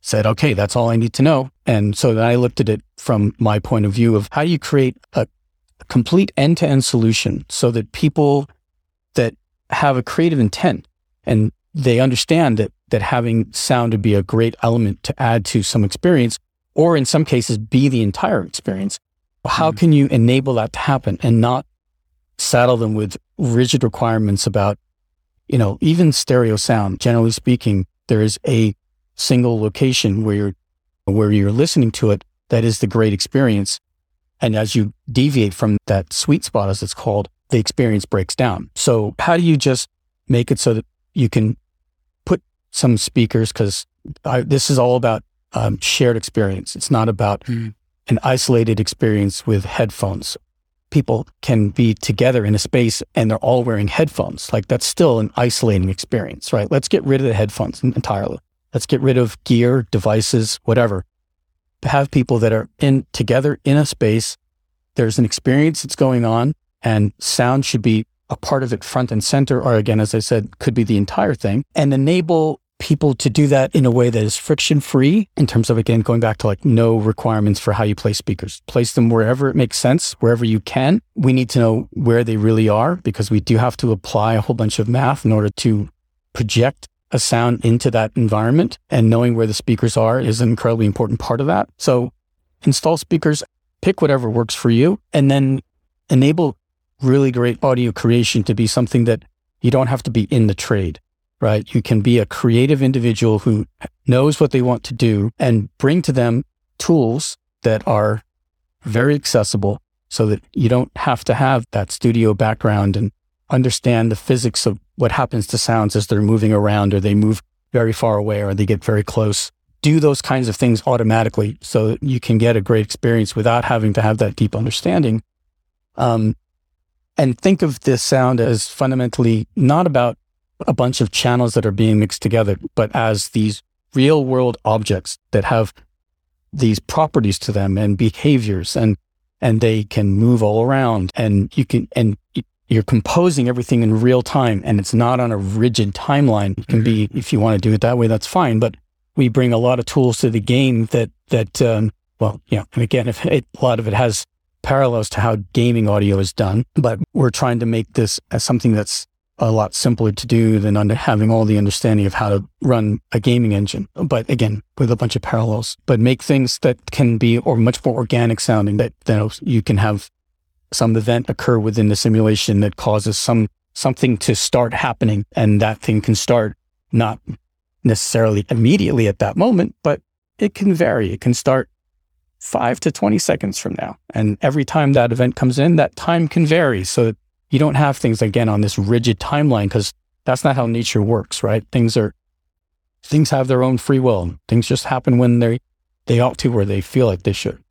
said, okay, that's all I need to know. And so then I looked at it from my point of view of how do you create a, a complete end to end solution so that people that have a creative intent and they understand that that having sound would be a great element to add to some experience, or in some cases, be the entire experience. How mm can you enable that to happen and not saddle them with rigid requirements about, you know, even stereo sound? Generally speaking, there is a single location where you're where you're listening to it that is the great experience. And as you deviate from that sweet spot, as it's called, the experience breaks down. So how do you just make it so that you can some speakers because this is all about um, shared experience. It's not about mm. an isolated experience with headphones. People can be together in a space and they're all wearing headphones. Like that's still an isolating experience, right? Let's get rid of the headphones entirely. Let's get rid of gear, devices, whatever. Have people that are in together in a space. There's an experience that's going on and sound should be a part of it front and center, or again, as I said, could be the entire thing, and enable people to do that in a way that is friction free in terms of, again, going back to like no requirements for how you place speakers. Place them wherever it makes sense, wherever you can. We need to know where they really are because we do have to apply a whole bunch of math in order to project a sound into that environment. And knowing where the speakers are is an incredibly important part of that. So install speakers, pick whatever works for you, and then enable really great audio creation to be something that you don't have to be in the trade, right? You can be a creative individual who knows what they want to do and bring to them tools that are very accessible so that you don't have to have that studio background and understand the physics of what happens to sounds as they're moving around or they move very far away or they get very close. Do those kinds of things automatically so that you can get a great experience without having to have that deep understanding. Um, and think of this sound as fundamentally not about a bunch of channels that are being mixed together, but as these real world objects that have these properties to them and behaviors and and they can move all around and you can and you're composing everything in real time and it's not on a rigid timeline it can be mm-hmm. if you want to do it that way that's fine but we bring a lot of tools to the game that that um, well yeah and again if it, a lot of it has parallels to how gaming audio is done, but we're trying to make this as something that's a lot simpler to do than under having all the understanding of how to run a gaming engine. But again, with a bunch of parallels, but make things that can be or much more organic sounding that you, know, you can have some event occur within the simulation that causes some something to start happening and that thing can start not necessarily immediately at that moment, but it can vary. It can start five to 20 seconds from now. And every time that event comes in, that time can vary. So you don't have things again on this rigid timeline because that's not how nature works, right? Things are, things have their own free will. Things just happen when they, they ought to or they feel like they should.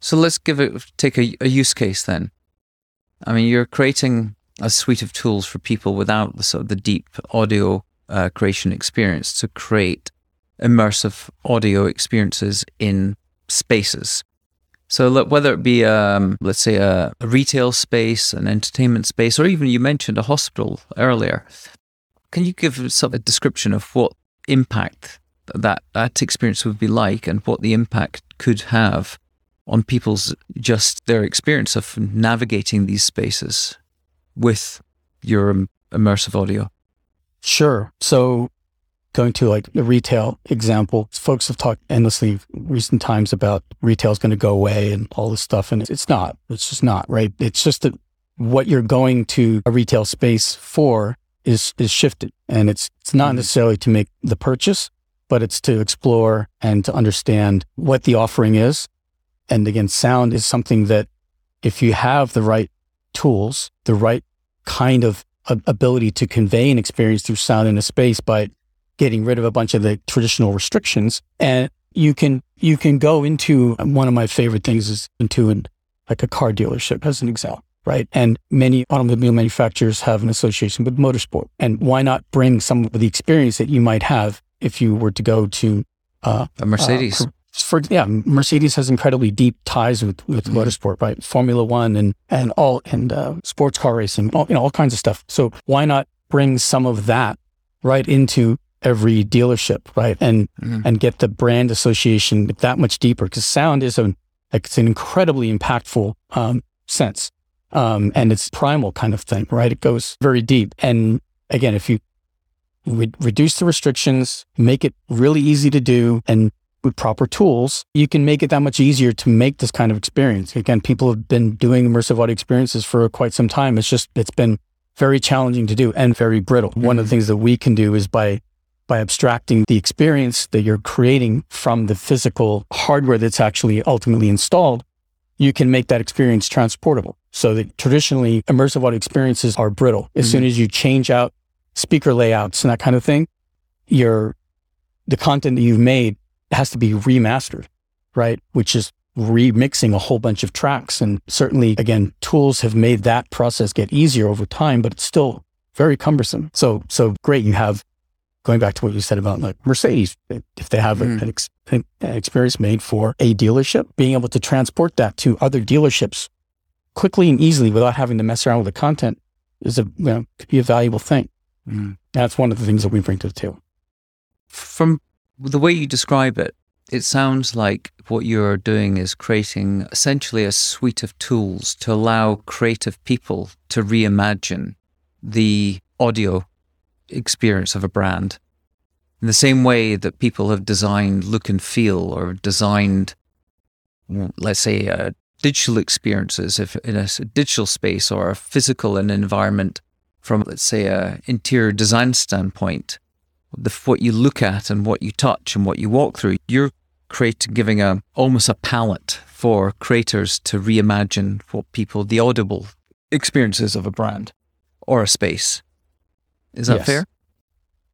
So let's give it, take a, a use case then. I mean, you're creating a suite of tools for people without the sort of the deep audio uh, creation experience to create immersive audio experiences in spaces. So whether it be, um, let's say, a, a, retail space, an entertainment space, or even you mentioned a hospital earlier, can you give of a description of what impact that that experience would be like, and what the impact could have on people's just their experience of navigating these spaces with your immersive audio? Sure. So going to like the retail example, folks have talked endlessly recent times about retail is going to go away and all this stuff. And it's not, it's just not, right? It's just that what you're going to a retail space for is, is shifted. And it's, it's not mm-hmm. necessarily to make the purchase, but it's to explore and to understand what the offering is And again, sound is something that if you have the right tools, the right kind of ability to convey an experience through sound in a space by getting rid of a bunch of the traditional restrictions and you can you can go into one of my favorite things is into an, like a car dealership as an example right and many automobile manufacturers have an association with motorsport and why not bring some of the experience that you might have if you were to go to uh, a mercedes uh, for yeah, Mercedes has incredibly deep ties with with mm-hmm. motorsport, right? Formula One and and all and uh, sports car racing, all, you know, all kinds of stuff. So why not bring some of that right into every dealership, right? And mm-hmm. and get the brand association that much deeper because sound is a it's an incredibly impactful um, sense, um, and it's primal kind of thing, right? It goes very deep. And again, if you re- reduce the restrictions, make it really easy to do, and with proper tools, you can make it that much easier to make this kind of experience. Again, people have been doing immersive audio experiences for quite some time. It's just, it's been very challenging to do and very brittle. Mm-hmm. One of the things that we can do is by by abstracting the experience that you're creating from the physical hardware that's actually ultimately installed, you can make that experience transportable. So that traditionally immersive audio experiences are brittle. As mm-hmm. soon as you change out speaker layouts and that kind of thing, your the content that you've made has to be remastered, right? Which is remixing a whole bunch of tracks. And certainly, again, tools have made that process get easier over time, but it's still very cumbersome. So, so great. You have going back to what you said about like Mercedes, if they have mm. an, ex- an, experience made for a dealership, being able to transport that to other dealerships quickly and easily without having to mess around with the content is a, you know, could be a valuable thing. Mm. That's one of the things that we bring to the table. From the way you describe it, it sounds like what you're doing is creating essentially a suite of tools to allow creative people to reimagine the audio experience of a brand. In the same way that people have designed look and feel or designed, let's say, uh, digital experiences if in a digital space or a physical environment from, let's say, a interior design standpoint the, what you look at and what you touch and what you walk through. You're creating, giving a almost a palette for creators to reimagine what people, the audible experiences of a brand or a space. Is that yes. fair?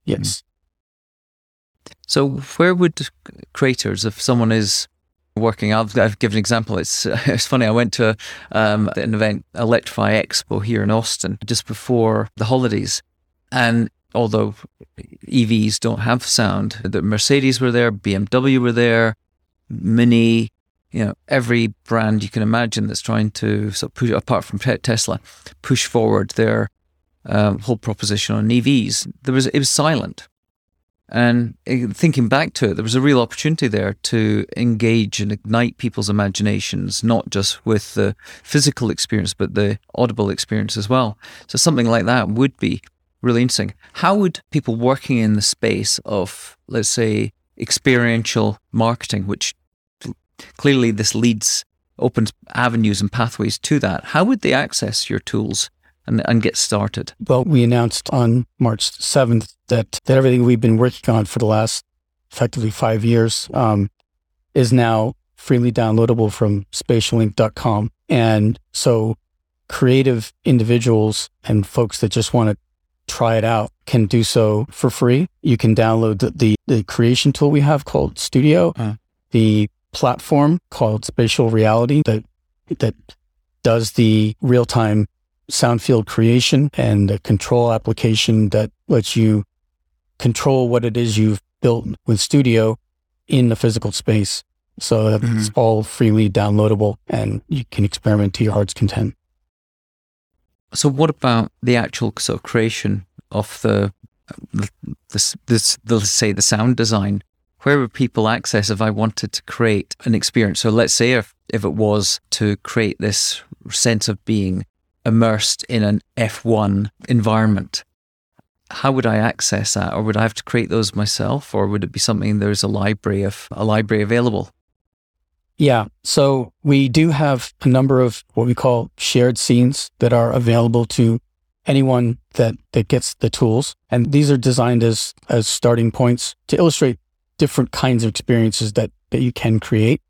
Yes. So, where would creators, if someone is working, I'll, I'll give an example. It's it's funny. I went to um, an event, Electrify Expo here in Austin, just before the holidays, and although EVs don't have sound, the Mercedes were there, BMW were there, Mini, you know, every brand you can imagine that's trying to, so push, apart from Tesla, push forward their um, whole proposition on EVs. There was it was silent, and eh, thinking back to it, there was a real opportunity there to engage and ignite people's imaginations, not just with the physical experience, but the audible experience as well. So something like that would be really interesting. How would people working in the space of, let's say, experiential marketing, which clearly this leads, opens avenues and pathways to that, how would they access your tools and, and get started? Well, we announced on March 7th that, that everything we've been working on for the last effectively five years um, is now freely downloadable from spatialinc.com. And so creative individuals and folks that just want to try it out can do so for free. You can download the, the, the creation tool we have called Studio, uh. the platform called Spatial Reality that that does the real time sound field creation and a control application that lets you control what it is you've built with Studio in the physical space. So mm-hmm. it's all freely downloadable and you can experiment to your heart's content. So, what about the actual sort of creation of the, this, this, let's say the sound design? Where would people access if I wanted to create an experience? So, let's say if, if it was to create this sense of being immersed in an F1 environment, how would I access that? Or would I have to create those myself? Or would it be something there's a library of a library available? Yeah. So we do have a number of what we call shared scenes that are available to anyone that, that gets the tools. And these are designed as, as starting points to illustrate different kinds of experiences that, that you can create.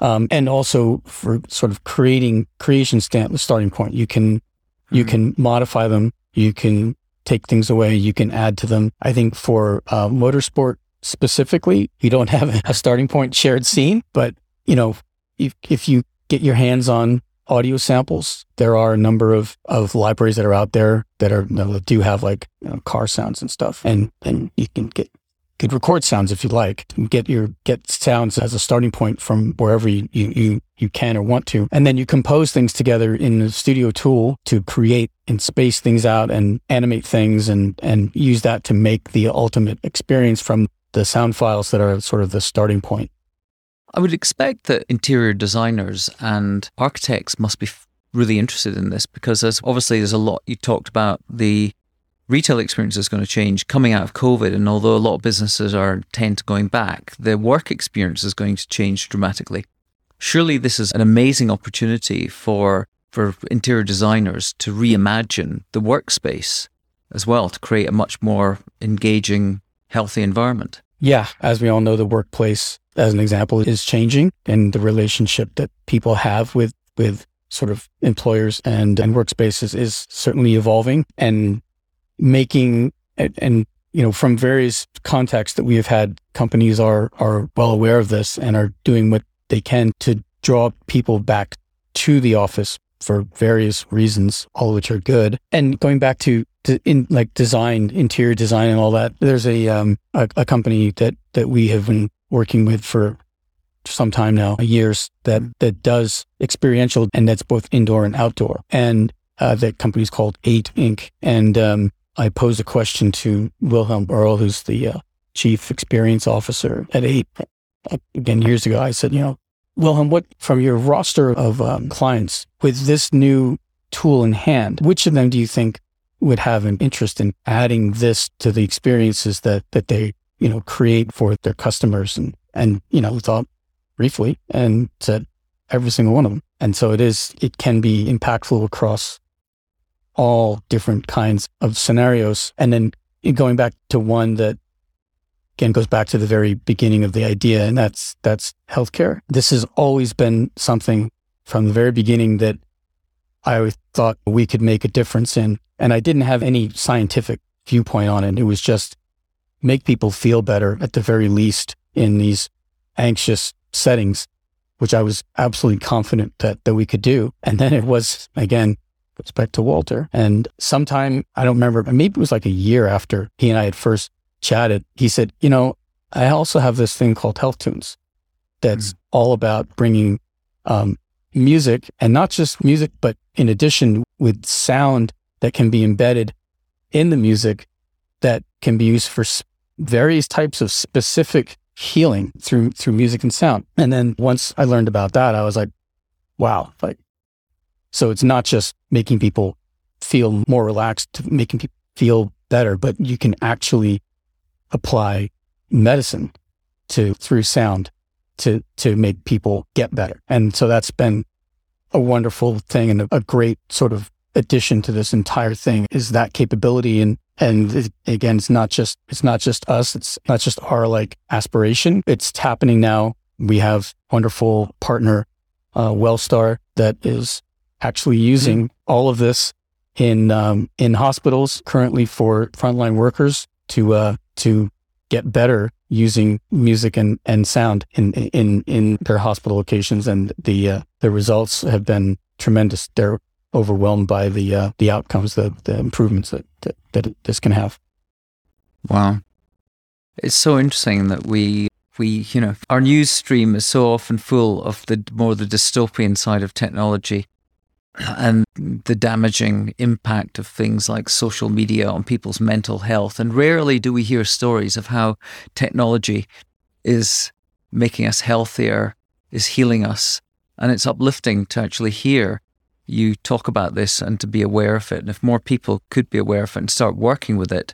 Um, and also for sort of creating creation stand, the starting point, you can, mm-hmm. you can modify them. You can take things away. You can add to them. I think for uh, motorsport specifically, you don't have a starting point shared scene, but you know, if, if you get your hands on audio samples. There are a number of, of libraries that are out there that are that do have like you know, car sounds and stuff, and and you can get could record sounds if you like. Get your get sounds as a starting point from wherever you, you you can or want to, and then you compose things together in the studio tool to create and space things out and animate things and and use that to make the ultimate experience from the sound files that are sort of the starting point. I would expect that interior designers and architects must be really interested in this because there's obviously there's a lot you talked about the retail experience is going to change coming out of COVID and although a lot of businesses are tend to going back the work experience is going to change dramatically. Surely this is an amazing opportunity for for interior designers to reimagine the workspace as well to create a much more engaging healthy environment. Yeah as we all know the workplace as an example, is changing and the relationship that people have with, with sort of employers and, and workspaces is certainly evolving and making, and, and, you know, from various contexts that we have had, companies are, are well aware of this and are doing what they can to draw people back to the office for various reasons, all of which are good. And going back to, to in like design, interior design and all that, there's a, um, a, a company that, that we have been working with for some time now, years that that does experiential and that's both indoor and outdoor. And uh, that company is called Eight Inc. And um, I posed a question to Wilhelm Oehl, who's the uh, chief experience officer at Eight. Again, years ago, I said, you know, Wilhelm, what from your roster of um, clients with this new tool in hand, which of them do you think would have an interest in adding this to the experiences that that they you know, create for their customers. And, and, you know, thought briefly and said every single one of them. And so it is, it can be impactful across all different kinds of scenarios. And then going back to one that again goes back to the very beginning of the idea, and that's, that's healthcare. This has always been something from the very beginning that I thought we could make a difference in. And I didn't have any scientific viewpoint on it. It was just make people feel better at the very least in these anxious settings, which I was absolutely confident that, that we could do. And then it was, again, back to Walter. And sometime, I don't remember, maybe it was like a year after he and I had first chatted, he said, you know, I also have this thing called Health Tunes that's mm. all about bringing um, music and not just music, but in addition with sound that can be embedded in the music that can be used for various types of specific healing through through music and sound. And then once I learned about that, I was like, wow, like so it's not just making people feel more relaxed, making people feel better, but you can actually apply medicine to through sound to to make people get better. And so that's been a wonderful thing and a, a great sort of addition to this entire thing is that capability and and again, it's not just, it's not just us. It's not just our like aspiration. It's happening now. We have wonderful partner, uh, Wellstar that is actually using mm-hmm. all of this in, um, in hospitals currently for frontline workers to, uh, to get better using music and, and sound in, in, in their hospital locations. And the, uh, the results have been tremendous. They're overwhelmed by the uh, the outcomes, the the improvements that, that that this can have. Wow, it's so interesting that we we you know our news stream is so often full of the more the dystopian side of technology and the damaging impact of things like social media on people's mental health and rarely do we hear stories of how technology is making us healthier is healing us and it's uplifting to actually hear you talk about this and to be aware of it. And if more people could be aware of it and start working with it,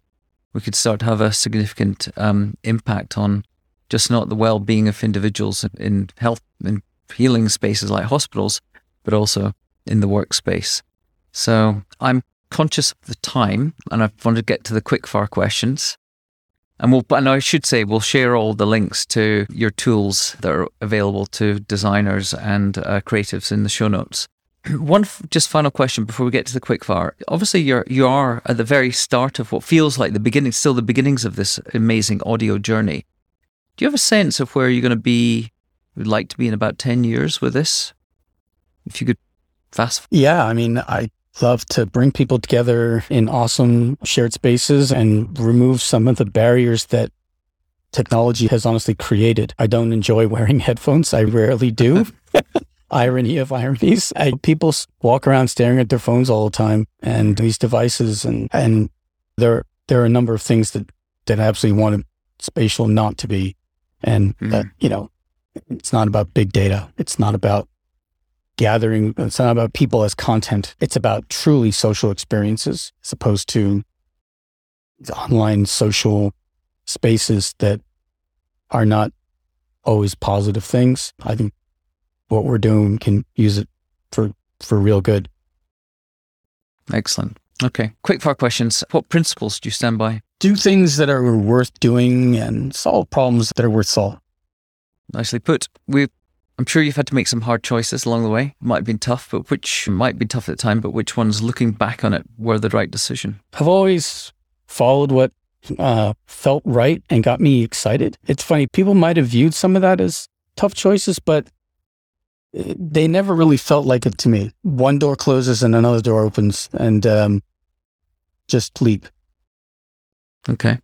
we could start to have a significant um, impact on just not the well-being of individuals in health and healing spaces like hospitals, but also in the workspace. So I'm conscious of the time, and I want to get to the quickfire questions. And we'll, and I should say, we'll share all the links to your tools that are available to designers and uh, creatives in the show notes. One f- just final question before we get to the quickfire. Obviously, you're you are at the very start of what feels like the beginning, still the beginnings of this amazing audio journey. Do you have a sense of where you're going to be? Would like to be in about ten years with this? If you could fast. Yeah, I mean, I love to bring people together in awesome shared spaces and remove some of the barriers that technology has honestly created. I don't enjoy wearing headphones. I rarely do. Irony of ironies. I, people walk around staring at their phones all the time and these devices and, and there, there are a number of things that, that I absolutely want spatial not to be. And mm. that, you know, it's not about big data. It's not about gathering. It's not about people as content. It's about truly social experiences as opposed to online social spaces that are not always positive things. I think what we're doing can use it for, for real good. Excellent. Okay. Quick fire questions. What principles do you stand by? Do things that are worth doing and solve problems that are worth solving. Nicely put. We've I'm sure you've had to make some hard choices along the way. Might have been tough, but which might be tough at the time, but which ones, looking back on it, were the right decision? I've always followed what uh, felt right and got me excited. It's funny, people might have viewed some of that as tough choices, but uh, they never really felt like it to me. One door closes and another door opens, and um, just leap. Okay.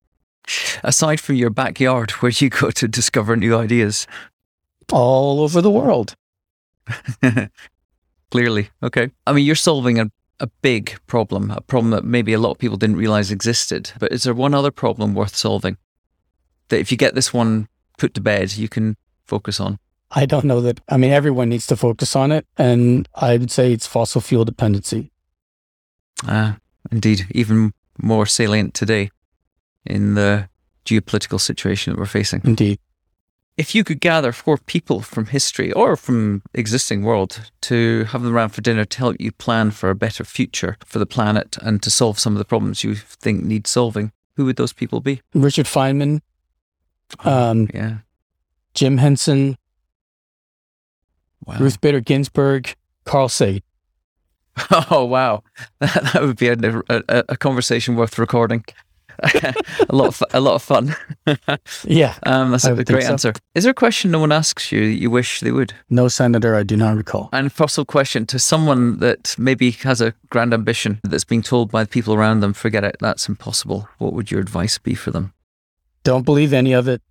Aside from your backyard, where you go to discover new ideas, all over the world. Clearly. Okay. I mean, you're solving a, a big problem, a problem that maybe a lot of people didn't realize existed. But is there one other problem worth solving that if you get this one put to bed, you can focus on? I don't know that. I mean, everyone needs to focus on it. And I would say it's fossil fuel dependency. Ah, indeed. Even more salient today in the geopolitical situation that we're facing. Indeed if you could gather four people from history or from existing world to have them around for dinner to help you plan for a better future for the planet and to solve some of the problems you think need solving, who would those people be? Richard Feynman. Oh, um, yeah. Jim Henson. Wow. Ruth Bader Ginsburg. Carl Sagan. Oh wow, that, that would be a, a, a conversation worth recording. a lot of a lot of fun. yeah, um, that's a great so. answer. Is there a question no one asks you that you wish they would? No, Senator, I do not recall. And fossil question to someone that maybe has a grand ambition that's being told by the people around them, forget it, that's impossible. What would your advice be for them? Don't believe any of it.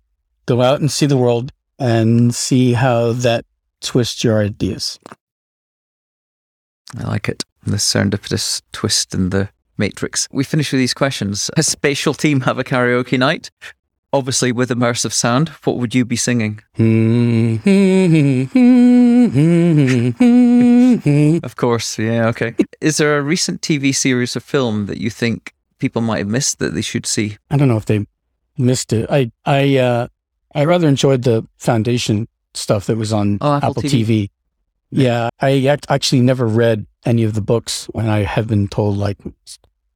Go out and see the world and see how that twists your ideas. I like it. The serendipitous twist in the Matrix. We finish with these questions. A spatial team have a karaoke night? Obviously, with immersive sound, what would you be singing? of course, yeah, okay. Is there a recent TV series or film that you think people might have missed that they should see? I don't know if they missed it. I I uh, I rather enjoyed the Foundation stuff that was on oh, Apple, Apple, TV. TV. Yeah, I actually never read any of the books when I have been told like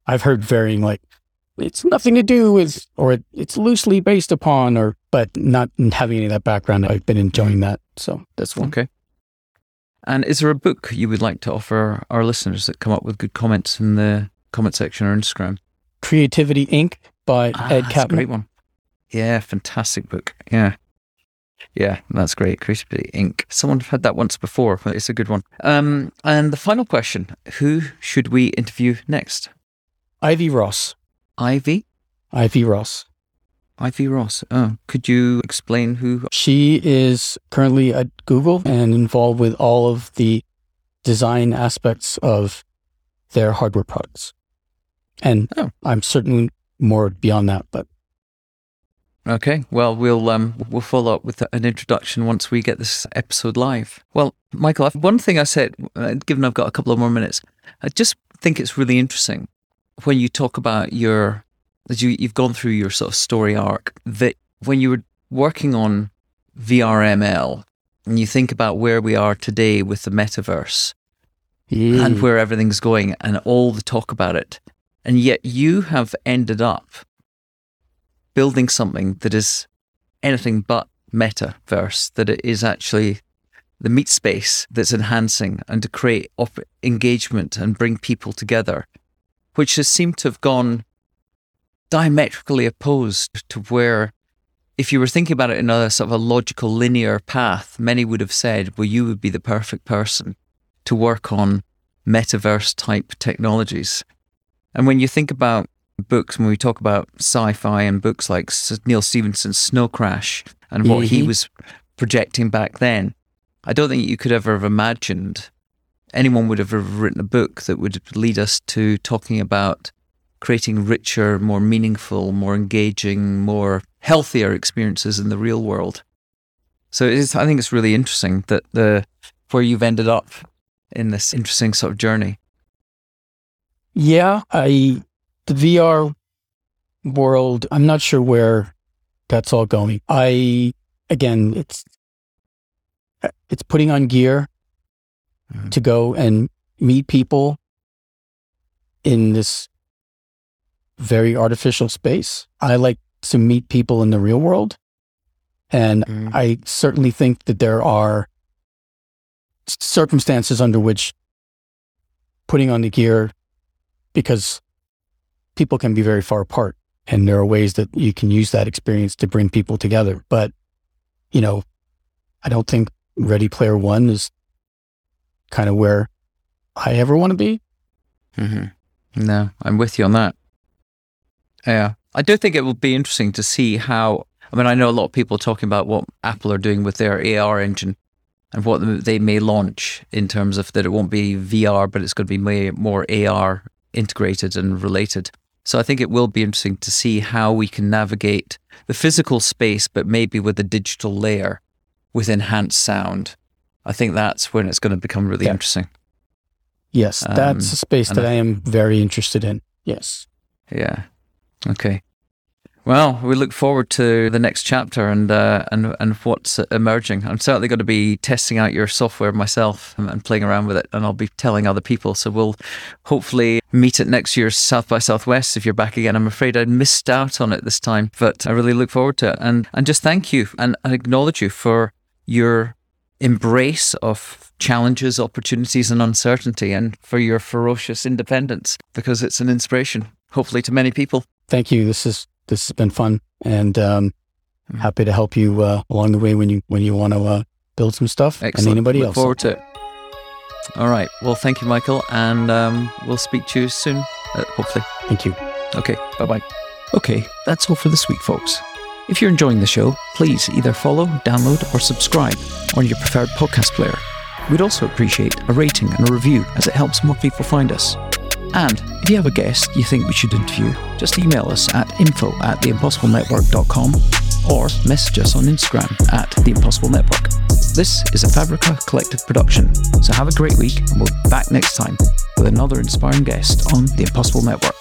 I've heard varying like it's nothing to do with or it, it's loosely based upon or but not having any of that background. I've been enjoying that so that's one. Okay. And is there a book you would like to offer our listeners that come up with good comments in the comment section or Instagram? Creativity Inc. by ah, Ed Catmull great one. Yeah fantastic book. Yeah. Yeah, that's great. Creativity Inc. Someone had that once before, but it's a good one. Um, and the final question Who should we interview next? Ivy Ross. Ivy? Ivy Ross. Ivy Ross. Oh, could you explain who? She is currently at Google and involved with all of the design aspects of their hardware products. And oh. I'm certainly more beyond that, but Okay, well, we'll um, we'll follow up with an introduction once we get this episode live. Well, Michael, one thing I said, uh, given I've got a couple of more minutes, I just think it's really interesting when you talk about your, as you you've gone through your sort of story arc, that when you were working on VRML and you think about where we are today with the metaverse mm. and where everything's going and all the talk about it, and yet you have ended up building something that is anything but metaverse, that it is actually the meat space that's enhancing and to create op- engagement and bring people together, which has seemed to have gone diametrically opposed to where, if you were thinking about it in a sort of a logical linear path, many would have said, well, you would be the perfect person to work on metaverse type technologies. And when you think about books, when we talk about sci fi and books like Neal Stephenson's Snow Crash and what mm-hmm. he was projecting back then, I don't think you could ever have imagined anyone would have ever written a book that would lead us to talking about creating richer, more meaningful, more engaging, more healthier experiences in the real world. So I think it's really interesting that the where you've ended up in this interesting sort of journey. Yeah, I the VR world, I'm not sure where that's all going. I again, it's it's putting on gear mm-hmm. to go and meet people in this very artificial space. I like to meet people in the real world. And mm. I certainly think that there are circumstances under which putting on the gear, because people can be very far apart. And there are ways that you can use that experience to bring people together. But, you know, I don't think Ready Player One is kind of where I ever want to be. Mm-hmm. No, I'm with you on that. Yeah. I do think it will be interesting to see how. I mean, I know a lot of people talking about what Apple are doing with their AR engine and what they may launch in terms of that it won't be VR, but it's going to be more AR integrated and related. So I think it will be interesting to see how we can navigate the physical space, but maybe with a digital layer with enhanced sound. I think that's when it's going to become really yeah. interesting. Yes, that's um, a space that I, I am very interested in. Yes. Yeah. Okay. Well, we look forward to the next chapter and uh, and and what's emerging. I'm certainly going to be testing out your software myself and playing around with it, and I'll be telling other people. So we'll hopefully meet at next year's South by Southwest if you're back again. I'm afraid I missed out on it this time, but I really look forward to it. And and just thank you and, and acknowledge you for your embrace of challenges, opportunities, and uncertainty, and for your ferocious independence because it's an inspiration, hopefully, to many people thank you. This is this has been fun, and um, mm. happy to help you uh, along the way when you when you want to uh, build some stuff. Excellent. And anybody Look else. Forward to it. All right. Well, thank you, Michael, and um, we'll speak to you soon. Uh, hopefully. Thank you. Okay. Bye bye. Okay, that's all for this week, folks. If you're enjoying the show, please either follow, download, or subscribe on your preferred podcast player. We'd also appreciate a rating and a review as it helps more people find us. And if you have a guest you think we should interview, just email us at info at theimpossiblenetwork.com or message us on Instagram at The Impossible Network. This is a Fabrica Collective production, so have a great week and we'll be back next time with another inspiring guest on The Impossible Network.